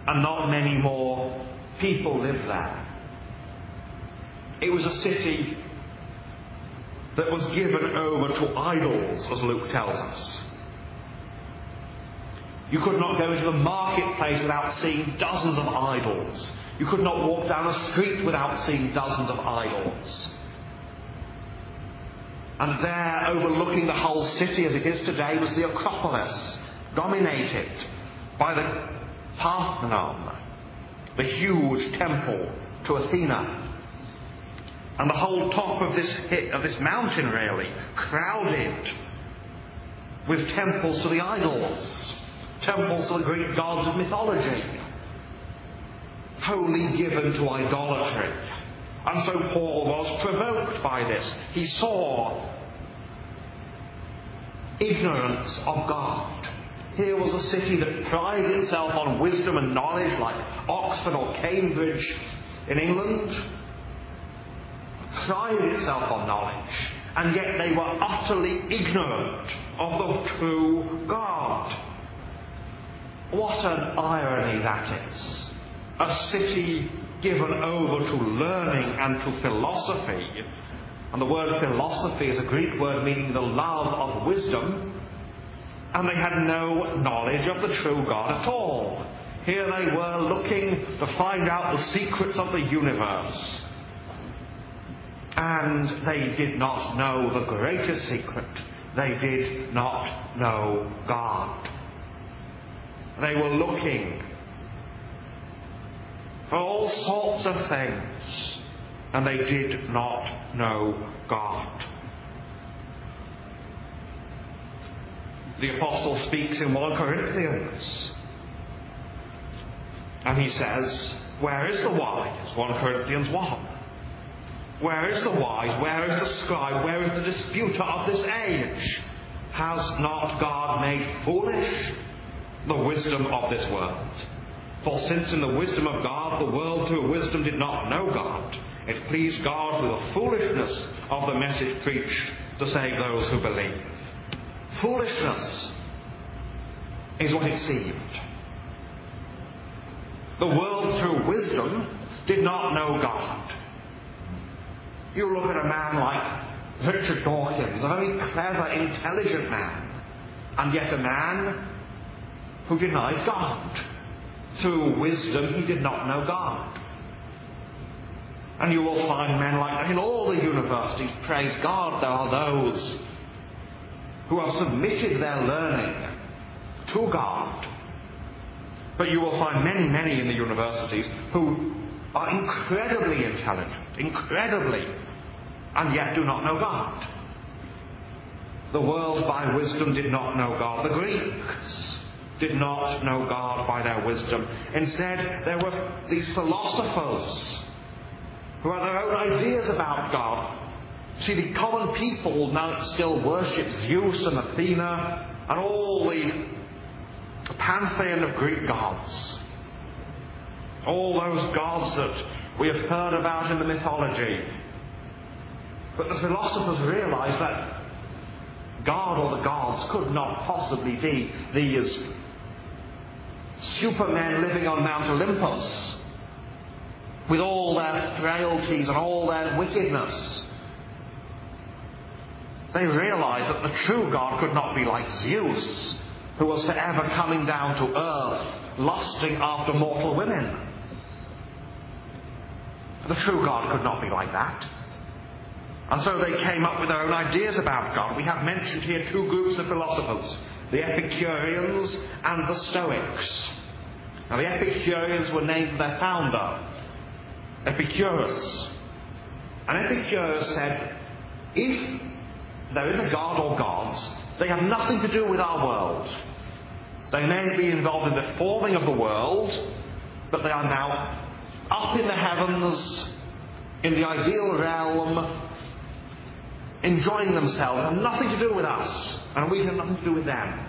and not many more people lived there. It was a city that was given over to idols, as Luke tells us. You could not go into the marketplace without seeing dozens of idols. You could not walk down a street without seeing dozens of idols. And there, overlooking the whole city as it is today, was the Acropolis, dominated by the Parthenon, the huge temple to Athena. And the whole top of this, of this mountain, really, crowded with temples to the idols, temples to the Greek gods of mythology, wholly given to idolatry. And so Paul was provoked by this. He saw ignorance of God. Here was a city that prided itself on wisdom and knowledge, like Oxford or Cambridge in England, prided itself on knowledge, and yet they were utterly ignorant of the true God. What an irony that is. A city given over to learning and to philosophy. And the word philosophy is a Greek word meaning the love of wisdom. And they had no knowledge of the true God at all. Here they were looking to find out the secrets of the universe. And they did not know the greatest secret. They did not know God. They were looking for all sorts of things. and they did not know God. The apostle speaks in 1 Corinthians, and he says, Where is the wise? 1 Corinthians 1. Where is the wise? Where is the scribe? Where is the disputer of this age? Has not God made foolish the wisdom of this world? For since in the wisdom of God the world through wisdom did not know God, it pleased God through the foolishness of the message preached to save those who believe. Foolishness is what it seemed. The world through wisdom did not know God. You look at a man like Richard Dawkins, a very clever, intelligent man, and yet a man who denies God. Through wisdom, he did not know God. And you will find men like that in all the universities. Praise God, there are those who have submitted their learning to God. But you will find many, many in the universities who are incredibly intelligent, incredibly, and yet do not know God. The world by wisdom did not know God. The Greeks did not know God by their wisdom. Instead, there were these philosophers who had their own ideas about God. See, the common people now still worship Zeus and Athena and all the pantheon of Greek gods. All those gods that we have heard about in the mythology. But the philosophers realized that God or the gods could not possibly be these supermen living on Mount Olympus with all their frailties and all their wickedness. They realized that the true God could not be like Zeus, who was forever coming down to earth, lusting after mortal women. The true God could not be like that. And so they came up with their own ideas about God. We have mentioned here two groups of philosophers the Epicureans and the Stoics. Now, the Epicureans were named their founder, Epicurus. And Epicurus said, if there is a God or gods, they have nothing to do with our world. They may be involved in the forming of the world, but they are now up in the heavens, in the ideal realm, enjoying themselves, have nothing to do with us, and we have nothing to do with them.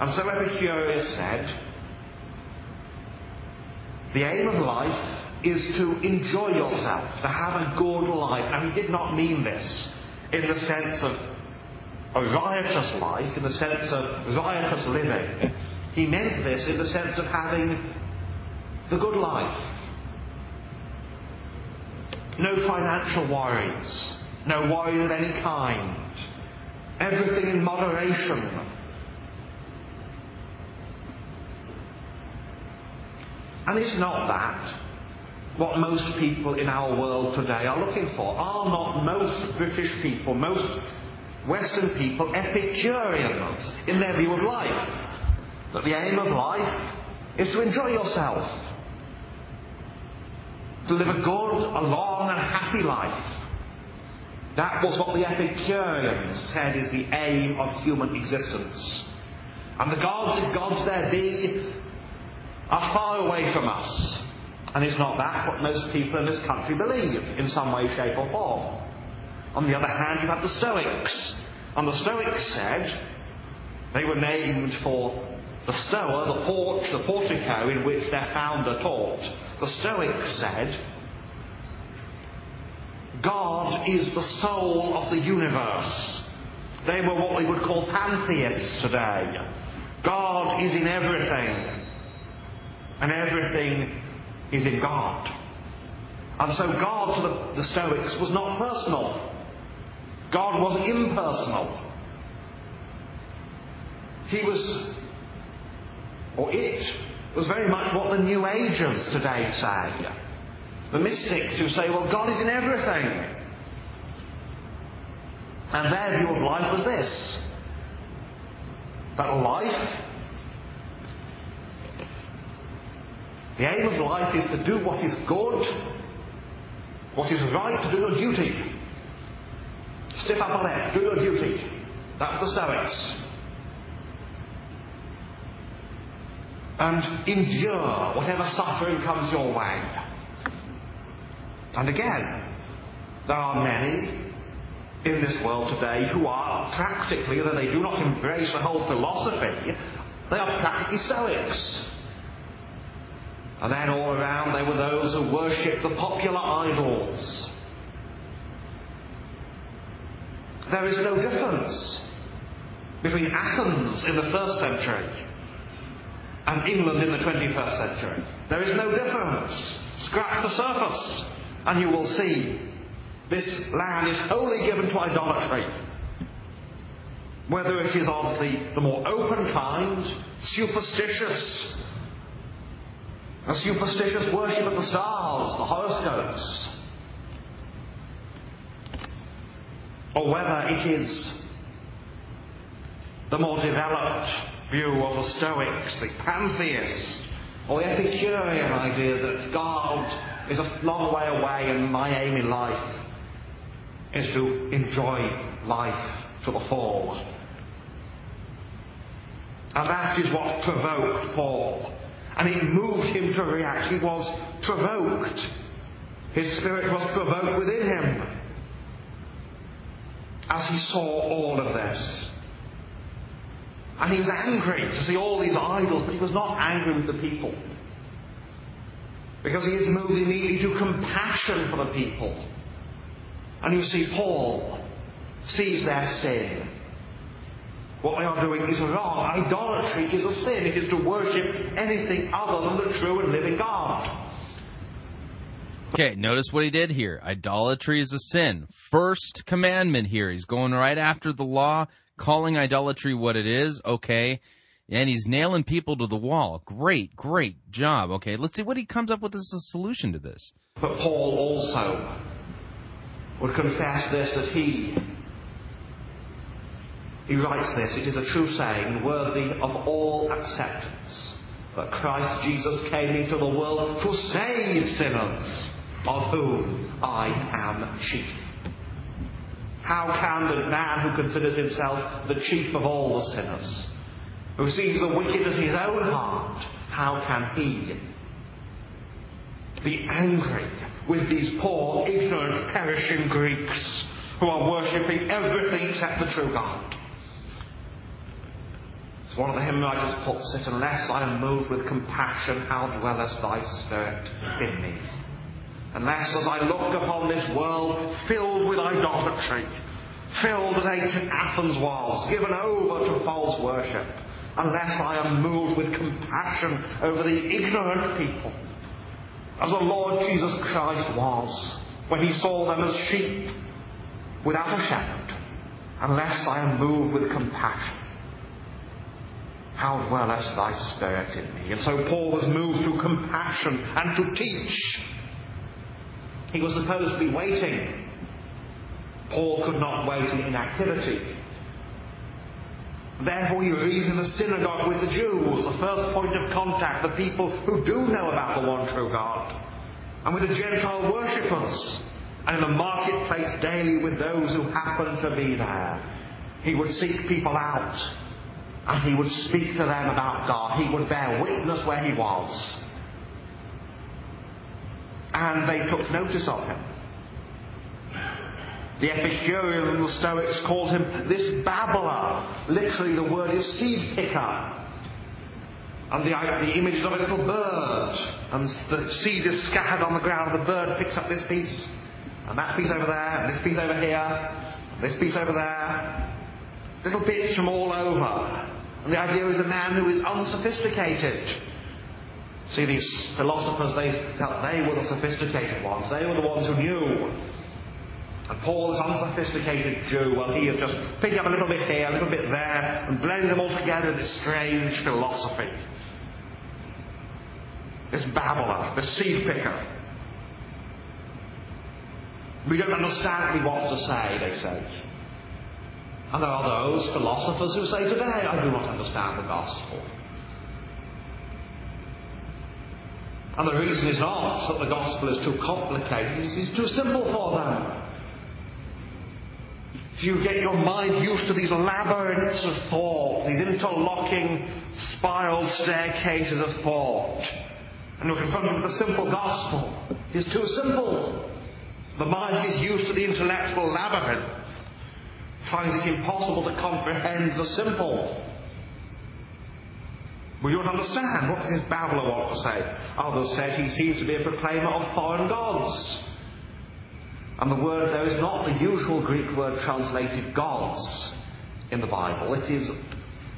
And so Epicurus said, the aim of life is to enjoy yourself, to have a good life. And he did not mean this in the sense of a riotous life, in the sense of riotous living. He meant this in the sense of having the good life. No financial worries, no worry of any kind, everything in moderation. And is not that what most people in our world today are looking for? Are not most British people, most Western people Epicureans in their view of life? That the aim of life is to enjoy yourself, to live a good, a long, and happy life. That was what the Epicureans said is the aim of human existence. And the gods, if gods there be, are far away from us. And is not that what most people in this country believe in some way, shape, or form? On the other hand, you have the Stoics. And the Stoics said they were named for the stoa, the porch, the portico in which their founder taught. The Stoics said, God is the soul of the universe. They were what we would call pantheists today. God is in everything, and everything is in God. And so God to the, the Stoics was not personal. God was impersonal. He was, or it, was very much what the New Agers today say. The mystics who say, well, God is in everything. And their view of life was this that life, the aim of life is to do what is good what is right, to do your duty. Step up upper lip, do your duty. That's the Stoics. And endure whatever suffering comes your way. And again, there are many in this world today who are practically, though they do not embrace the whole philosophy, they are practically Stoics. And then all around there were those who worshipped the popular idols. There is no difference between Athens in the first century and England in the 21st century. There is no difference. Scratch the surface and you will see this land is wholly given to idolatry. Whether it is of the, the more open kind, superstitious, a superstitious worship of the stars, the horoscopes, or whether it is the more developed view of the Stoics, the pantheists, or the Epicurean idea that God is a long way away and my aim in life is to enjoy life to the full. And that is what provoked Paul. And it moved him to react. He was provoked. His spirit was provoked within him as he saw all of this. And he was angry to see all these idols, but he was not angry with the people. Because he is moved immediately to compassion for the people. And you see, Paul sees their sin. What they are doing is wrong. Idolatry is a sin. It is to worship anything other than the true and living God. Okay, notice what he did here. Idolatry is a sin. First commandment here. He's going right after the law, calling idolatry what it is. Okay. And he's nailing people to the wall. Great, great job. Okay, let's see what he comes up with as a solution to this. But Paul also would confess this that he he writes this, it is a true saying, worthy of all acceptance, that Christ Jesus came into the world to save sinners, of whom I am chief. How can the man who considers himself the chief of all the sinners, who sees the wicked as his own heart, how can he be angry with these poor, ignorant, perishing Greeks who are worshipping everything except the true God. As one of the hymn writers puts it, unless I am moved with compassion, how dwellest thy spirit in me? Unless as I look upon this world filled with idolatry, filled as ancient Athens was, given over to false worship, unless I am moved with compassion over the ignorant people, as the Lord Jesus Christ was when he saw them as sheep without a shepherd, unless I am moved with compassion. How dwellest thy spirit in me? And so Paul was moved to compassion and to teach. He was supposed to be waiting. Paul could not wait in inactivity. Therefore, he reads in the synagogue with the Jews, the first point of contact, the people who do know about the one true God, and with the Gentile worshippers, and in the marketplace daily with those who happen to be there. He would seek people out, and he would speak to them about God. He would bear witness where he was. And they took notice of him. The Epicureans and the Stoics called him this babbler. Literally, the word is seed picker. And the, the image is of a little bird. And the seed is scattered on the ground, and the bird picks up this piece, and that piece over there, and this piece over here, and this piece over there. Little bits from all over. And the idea is a man who is unsophisticated. See, these philosophers, they felt they were the sophisticated ones. They were the ones who knew. And Paul is unsophisticated Jew. Well, he is just picking up a little bit here, a little bit there, and blending them all together this strange philosophy. This babbler, this seed picker. We don't understand what he wants to say, they say. And there are those philosophers who say today, I do not understand the gospel. And the reason is not that the gospel is too complicated, it is too simple for them. You get your mind used to these labyrinths of thought, these interlocking spiral staircases of thought, and you're confronted with the simple gospel, it is too simple. The mind is used to the intellectual labyrinth, finds it impossible to comprehend the simple. We don't understand. What does this babbler want to say? Others said he seems to be a proclaimer of foreign gods. And the word there is not the usual Greek word translated gods in the Bible. It is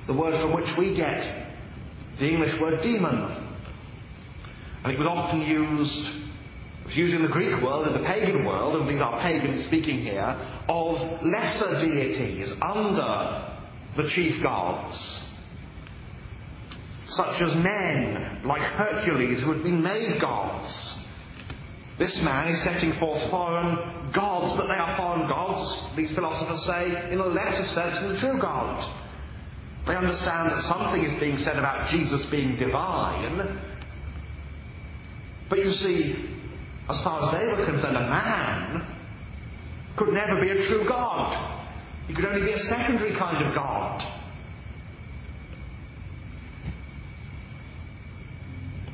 the word from which we get the English word demon. And it was often used, it was used in the Greek world, in the pagan world, and these are pagans speaking here, of lesser deities under the chief gods. Such as men, like Hercules, who had been made gods. This man is setting forth foreign gods, but they are foreign gods, these philosophers say, in a lesser sense than the true God. They understand that something is being said about Jesus being divine, but you see, as far as they were concerned, a man could never be a true God. He could only be a secondary kind of God.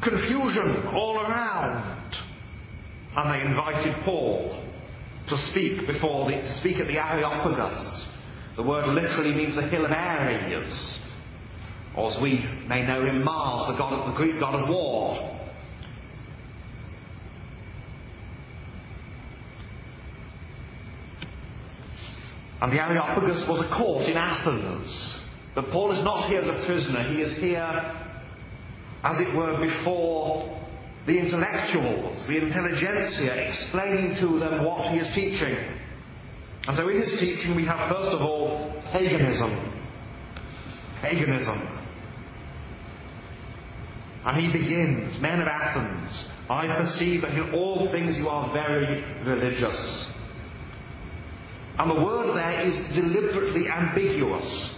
Confusion all around. And they invited Paul to speak before the, to speak at the Areopagus. The word literally means the hill of Ares, or as we may know him, Mars, the god of the Greek god of war. And the Areopagus was a court in Athens. But Paul is not here as a prisoner, he is here, as it were, before the intellectuals, the intelligentsia, explaining to them what he is teaching. And so in his teaching we have first of all paganism. Paganism. And he begins, Men of Athens, I perceive that in all things you are very religious. And the word there is deliberately ambiguous.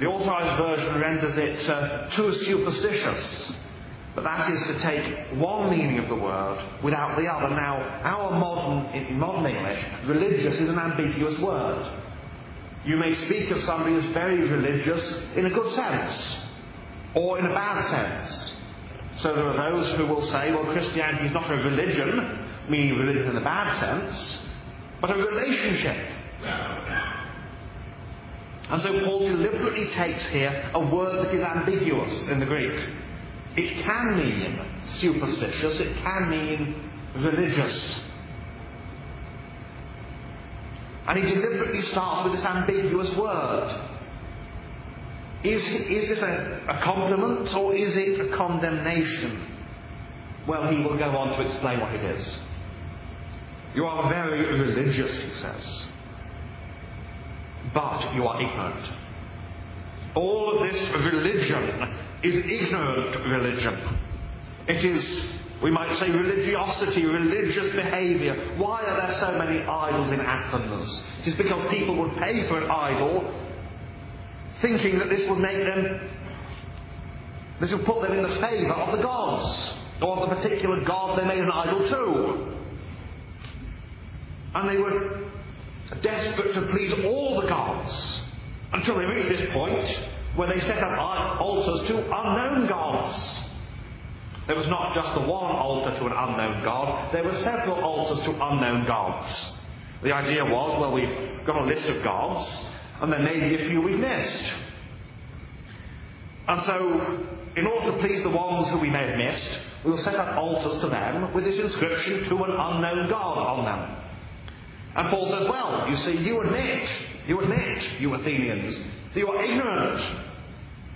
The authorized version renders it uh, too superstitious. But that is to take one meaning of the word without the other. Now, our modern, in modern English, religious is an ambiguous word. You may speak of somebody as very religious in a good sense, or in a bad sense. So there are those who will say, well, Christianity is not a religion, meaning religion in a bad sense, but a relationship. And so Paul deliberately takes here a word that is ambiguous in the Greek. It can mean superstitious, it can mean religious. And he deliberately starts with this ambiguous word. Is, is this a, a compliment or is it a condemnation? Well, he will go on to explain what it is. You are very religious, he says but you are ignorant. All of this religion is ignorant religion. It is, we might say, religiosity, religious behavior. Why are there so many idols in Athens? It is because people would pay for an idol thinking that this would make them, this would put them in the favour of the gods, or of the particular god they made an idol to. And they were desperate to please all the gods, until they reached this point where they set up altars to unknown gods. There was not just the one altar to an unknown god, there were several altars to unknown gods. The idea was, well, we've got a list of gods, and there may be a few we've missed. And so, in order to please the ones who we may have missed, we'll set up altars to them with this inscription to an unknown god on them. And Paul says, well, you see, you admit, you admit, you Athenians, you are ignorant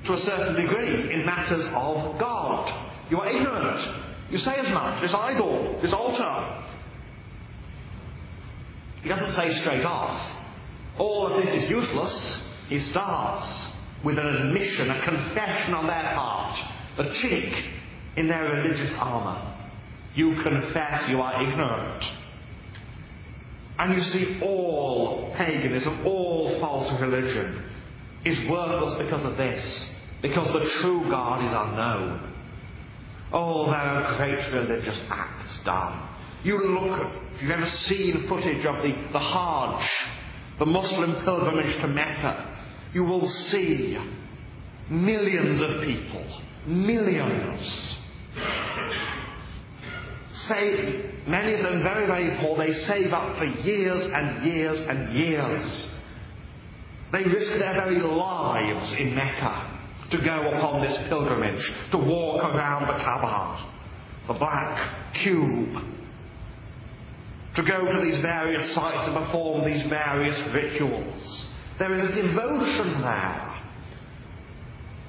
to a certain degree in matters of God. You are ignorant. You say as much. This idol, this altar. He doesn't say straight off, all of this is useless. He starts with an admission, a confession on their part, a chink in their religious armour. You confess you are ignorant. And you see, all paganism, all false religion is worthless because of this. Because the true God is unknown. Oh, are great religious acts done. You look if you've ever seen footage of the, the Hajj, the Muslim pilgrimage to Mecca, you will see millions of people, millions. Say, many of them very, very poor, they save up for years and years and years. They risk their very lives in Mecca to go upon this pilgrimage, to walk around the Kaaba, the black cube, to go to these various sites and perform these various rituals. There is a devotion there.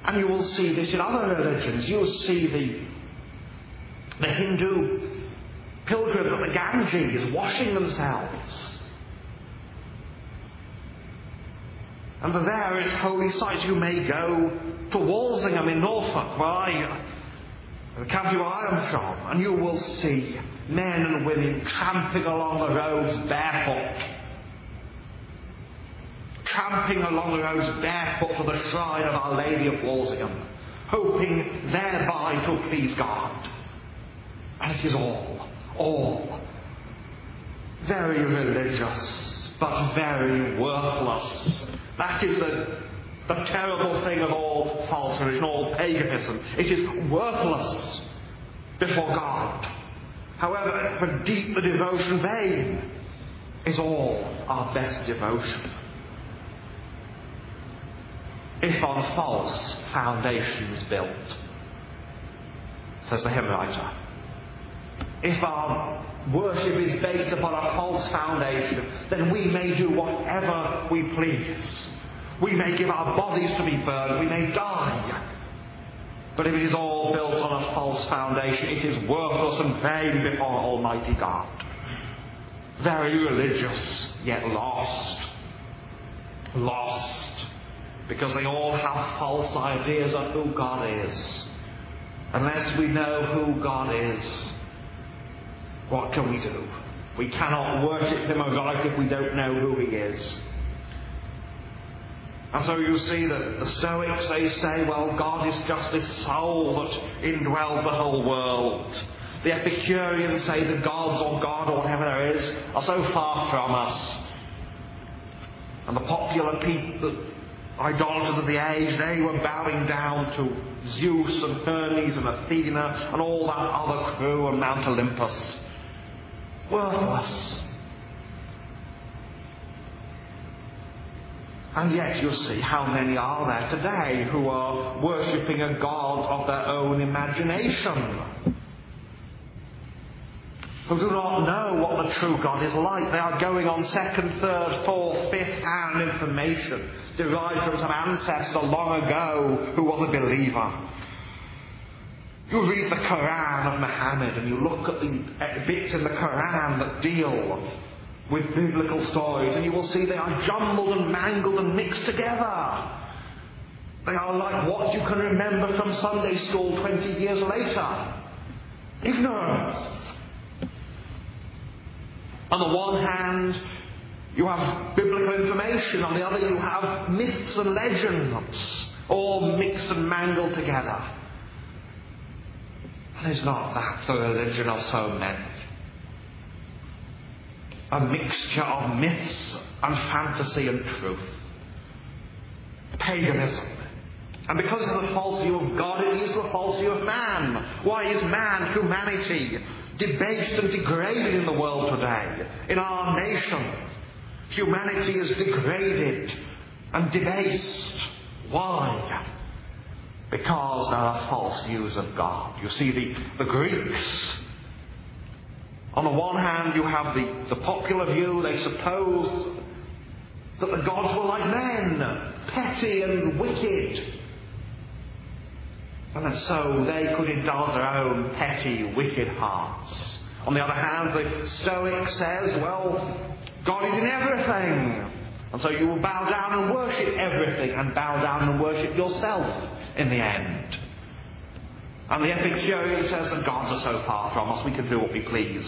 And you will see this in other religions. You will see the, the Hindu pilgrims at the Ganges washing themselves. And the various holy sites you may go to Walsingham in Norfolk, where I, the county where I am from, and you will see men and women tramping along the roads barefoot. Tramping along the roads barefoot to the shrine of Our Lady of Walsingham, hoping thereby to please God. And it is all, all very religious, but very worthless. That is the, the terrible thing of all falsehood religion, all paganism. It is worthless before God. However, for deep the devotion vain is all our best devotion. If on false foundations built, says the hymn writer, if our worship is based upon a false foundation, then we may do whatever we please. We may give our bodies to be burned, we may die. But if it is all built on a false foundation, it is worthless and vain before Almighty God. Very religious, yet lost. Lost. Because they all have false ideas of who God is. Unless we know who God is, what can we do? We cannot worship Him aright if we don't know who He is. And so you see that the Stoics, they say, well, God is just this soul that indwells the whole world. The Epicureans say the gods or God or whatever there is are so far from us. And the popular people, idolaters of the age, they were bowing down to Zeus and Hermes and Athena and all that other crew on Mount Olympus. Worthless. And yet you'll see how many are there today who are worshipping a God of their own imagination. Who do not know what the true God is like. They are going on second, third, fourth, fifth hand information derived from some ancestor long ago who was a believer. You read the Quran of Muhammad and you look at the bits in the Quran that deal with biblical stories, and you will see they are jumbled and mangled and mixed together. They are like what you can remember from Sunday school 20 years later ignorance. On the one hand, you have biblical information, on the other, you have myths and legends, all mixed and mangled together. And is not that the religion of so many? a mixture of myths and fantasy and truth. Paganism. And because of the false view of God, it is the false view of man. Why is man, humanity, debased and degraded in the world today? In our nation, humanity is degraded and debased. Why? Because there are false views of God. You see, the, the Greeks on the one hand, you have the, the popular view, they suppose that the gods were like men, petty and wicked. And so they could indulge their own petty, wicked hearts. On the other hand, the Stoic says, well, God is in everything. And so you will bow down and worship everything and bow down and worship yourself in the end. And the Epicurean says that gods are so far from us, we can do what we please.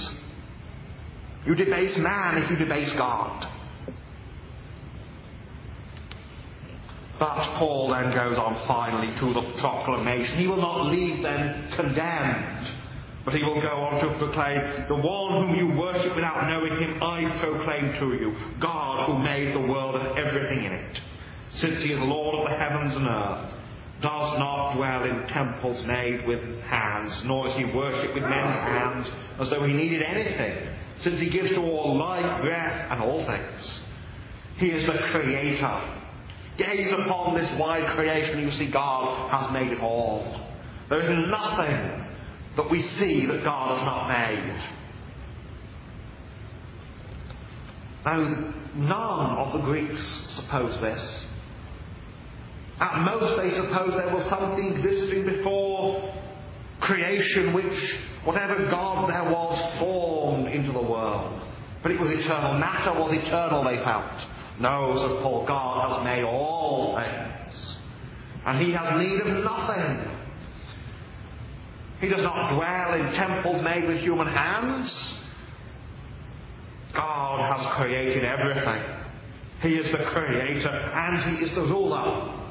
You debase man if you debase God. But Paul then goes on finally to the proclamation. He will not leave them condemned, but he will go on to proclaim, The one whom you worship without knowing him, I proclaim to you, God who made the world and everything in it, since he is Lord of the heavens and earth does not dwell in temples made with hands, nor is he worshipped with men's hands as though he needed anything, since he gives to all life, breath, and all things. He is the Creator. Gaze upon this wide creation, and you see God has made it all. There is nothing that we see that God has not made. Now, none of the Greeks suppose this. At most, they suppose there was something existing before creation which, whatever God there was, formed into the world. But it was eternal. Matter was eternal, they felt. No, says Paul, God has made all things. And he has need of nothing. He does not dwell in temples made with human hands. God has created everything. He is the creator and he is the ruler.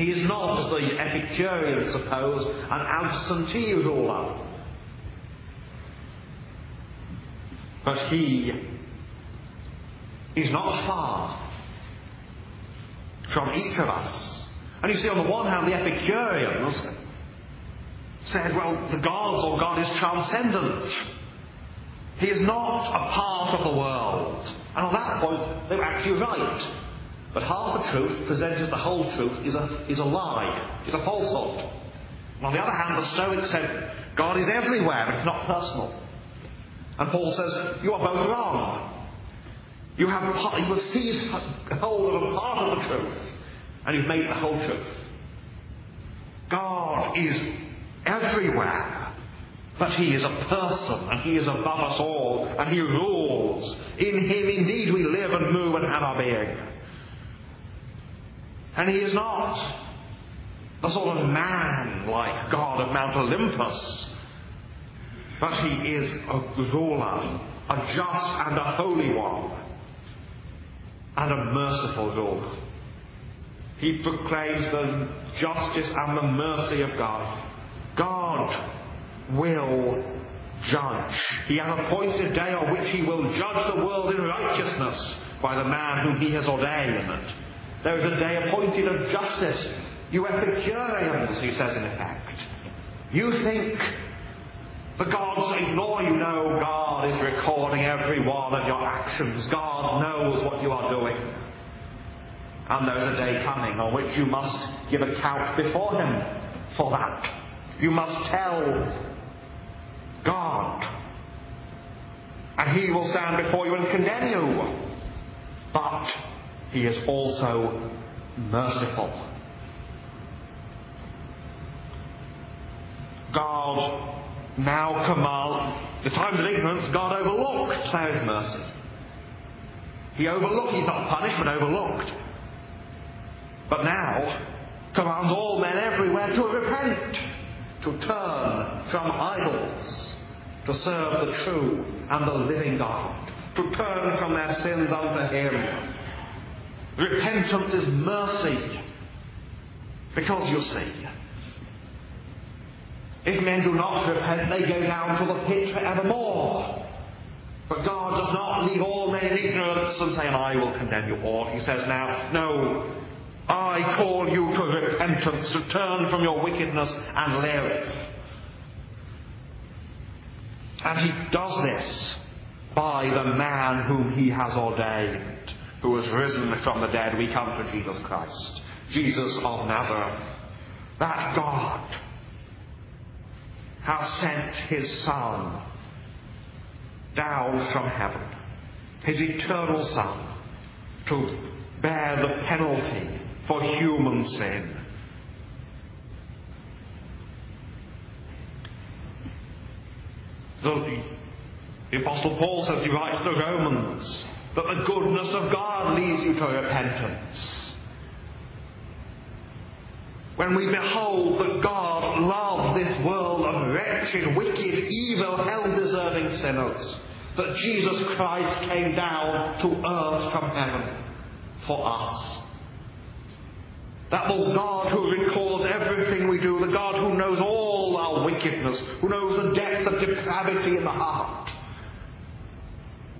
He is not, as the Epicureans suppose, an absentee ruler. But he is not far from each of us. And you see, on the one hand, the Epicureans said, well, the gods or God is transcendent. He is not a part of the world. And on that point, they were actually right. But half the truth presented as the whole truth is a, is a lie, it's a falsehood. And on the other hand, the Stoics said God is everywhere, but it's not personal. And Paul says, you are both wrong. You have, part, you have seized hold of a part of the truth, and you've made the whole truth. God is everywhere, but He is a person, and He is above us all, and He rules. In Him indeed we live and move and have our being. And he is not the sort of man like God of Mount Olympus, but he is a ruler, a just and a holy one, and a merciful ruler. He proclaims the justice and the mercy of God. God will judge. He has appointed a day on which he will judge the world in righteousness by the man whom he has ordained. There is a day appointed of justice. You Epicureans, he says in effect. You think the gods ignore you. No, God is recording every one of your actions. God knows what you are doing. And there is a day coming on which you must give account before Him for that. You must tell God. And He will stand before you and condemn you. But he is also merciful. God now commands the times of ignorance God overlooked His mercy. He overlooked, he's not punished, but overlooked. But now commands all men everywhere to repent, to turn from idols, to serve the true and the living God, to turn from their sins unto Him, Repentance is mercy. Because you see, if men do not repent, they go down to the pit forevermore. But God does not leave all men in ignorance and say, and I will condemn you all. He says now, no, I call you to repentance, to turn from your wickedness and live. And he does this by the man whom he has ordained who was risen from the dead, we come to Jesus Christ, Jesus of Nazareth. That God has sent his Son down from heaven, his eternal Son, to bear the penalty for human sin. The, the Apostle Paul says, he writes to the Romans, that the goodness of God leads you to repentance. When we behold that God loved this world of wretched, wicked, evil, hell deserving sinners, that Jesus Christ came down to earth from heaven for us. That the God who records everything we do, the God who knows all our wickedness, who knows the depth of depravity in the heart,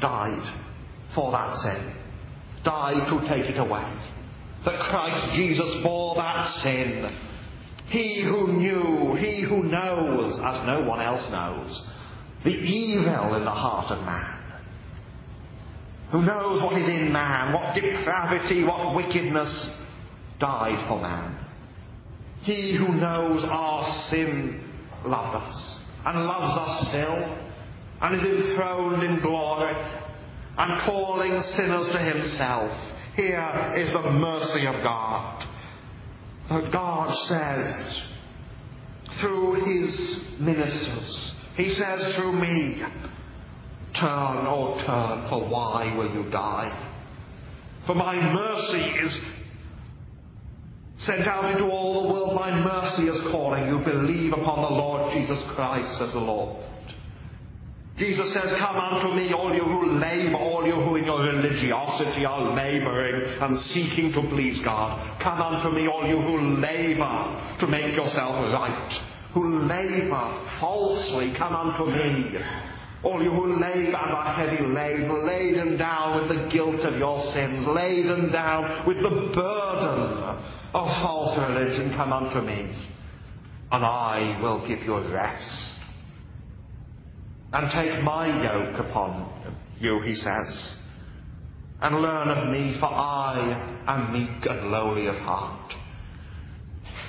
died for that sin, died to take it away. That Christ Jesus bore that sin. He who knew, he who knows, as no one else knows, the evil in the heart of man who knows what is in man, what depravity, what wickedness, died for man. He who knows our sin loved us and loves us still and is enthroned in glory and calling sinners to himself. Here is the mercy of God. That God says through his ministers, he says through me, Turn, oh turn, for why will you die? For my mercy is sent out into all the world. My mercy is calling you. Believe upon the Lord Jesus Christ says the Lord. Jesus says, Come unto me, all you who labor, all you who in your religiosity are laboring and seeking to please God. Come unto me, all you who labor to make yourself right, who labor falsely. Come unto me. All you who labor and are heavy laden, laden down with the guilt of your sins, laden down with the burden of false religion, come unto me, and I will give you rest. And take my yoke upon you, he says, and learn of me, for I am meek and lowly of heart.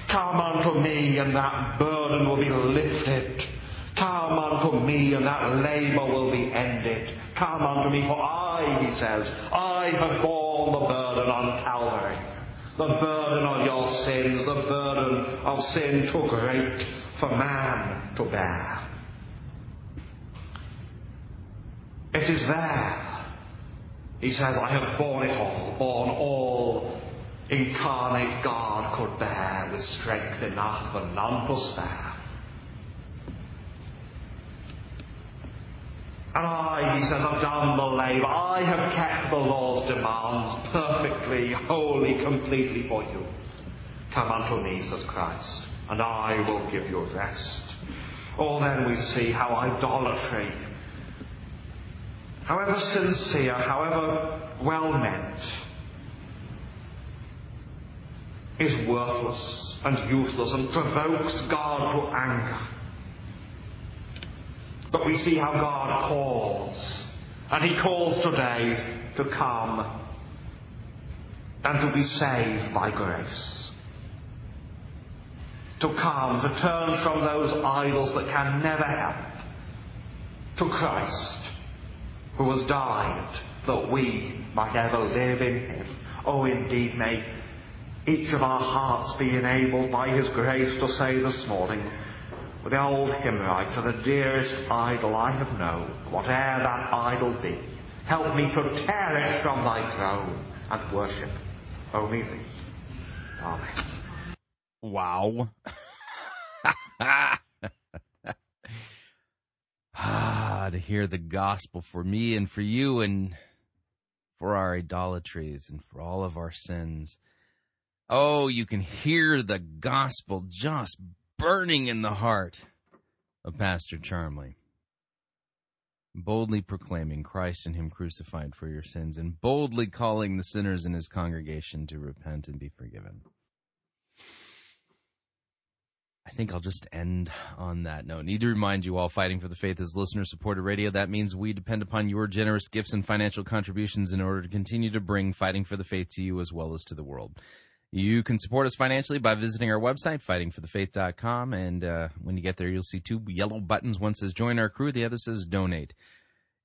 Come unto me, and that burden will be lifted. Come unto me, and that labor will be ended. Come unto me, for I, he says, I have borne the burden on Calvary. The burden of your sins, the burden of sin too great for man to bear. It is there. He says, I have borne it all, borne all incarnate God could bear with strength enough and none to spare. And I, he says, have done the labor. I have kept the law's demands perfectly, wholly, completely for you. Come unto me, says Christ, and I will give you rest. Oh, then we see how idolatry, however sincere, however well meant, is worthless and useless and provokes God to anger. But we see how God calls. And He calls today to come and to be saved by grace. To come, to turn from those idols that can never help, to Christ, who has died that we might ever live in Him. Oh, indeed, may each of our hearts be enabled by His grace to say this morning, with the old hymn writer, the dearest idol I have known, whate'er that idol be, help me to tear it from thy throne and worship only thee. Amen. Wow. ah, to hear the gospel for me and for you and for our idolatries and for all of our sins. Oh, you can hear the gospel just burning in the heart of Pastor Charmley. Boldly proclaiming Christ and Him crucified for your sins, and boldly calling the sinners in His congregation to repent and be forgiven. I think I'll just end on that note. Need to remind you all Fighting for the Faith is listener supported radio. That means we depend upon your generous gifts and financial contributions in order to continue to bring Fighting for the Faith to you as well as to the world. You can support us financially by visiting our website, fightingforthefaith.com. And uh, when you get there, you'll see two yellow buttons. One says join our crew, the other says donate.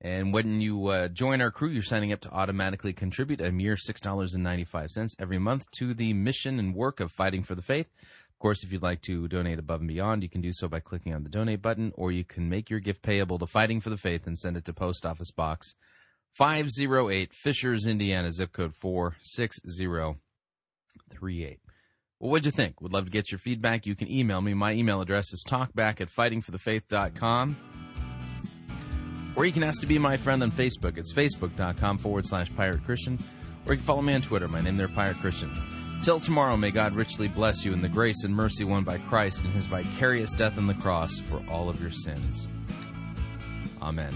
And when you uh, join our crew, you're signing up to automatically contribute a mere $6.95 every month to the mission and work of Fighting for the Faith. Course, if you'd like to donate above and beyond, you can do so by clicking on the donate button, or you can make your gift payable to Fighting for the Faith and send it to Post Office Box 508, Fishers, Indiana, zip code 46038. Well, what'd you think? Would love to get your feedback. You can email me. My email address is talkback at fightingforthefaith.com. Or you can ask to be my friend on Facebook. It's facebook.com forward slash pirate Christian. Or you can follow me on Twitter. My name there, Pirate Christian. Till tomorrow, may God richly bless you in the grace and mercy won by Christ in his vicarious death on the cross for all of your sins. Amen.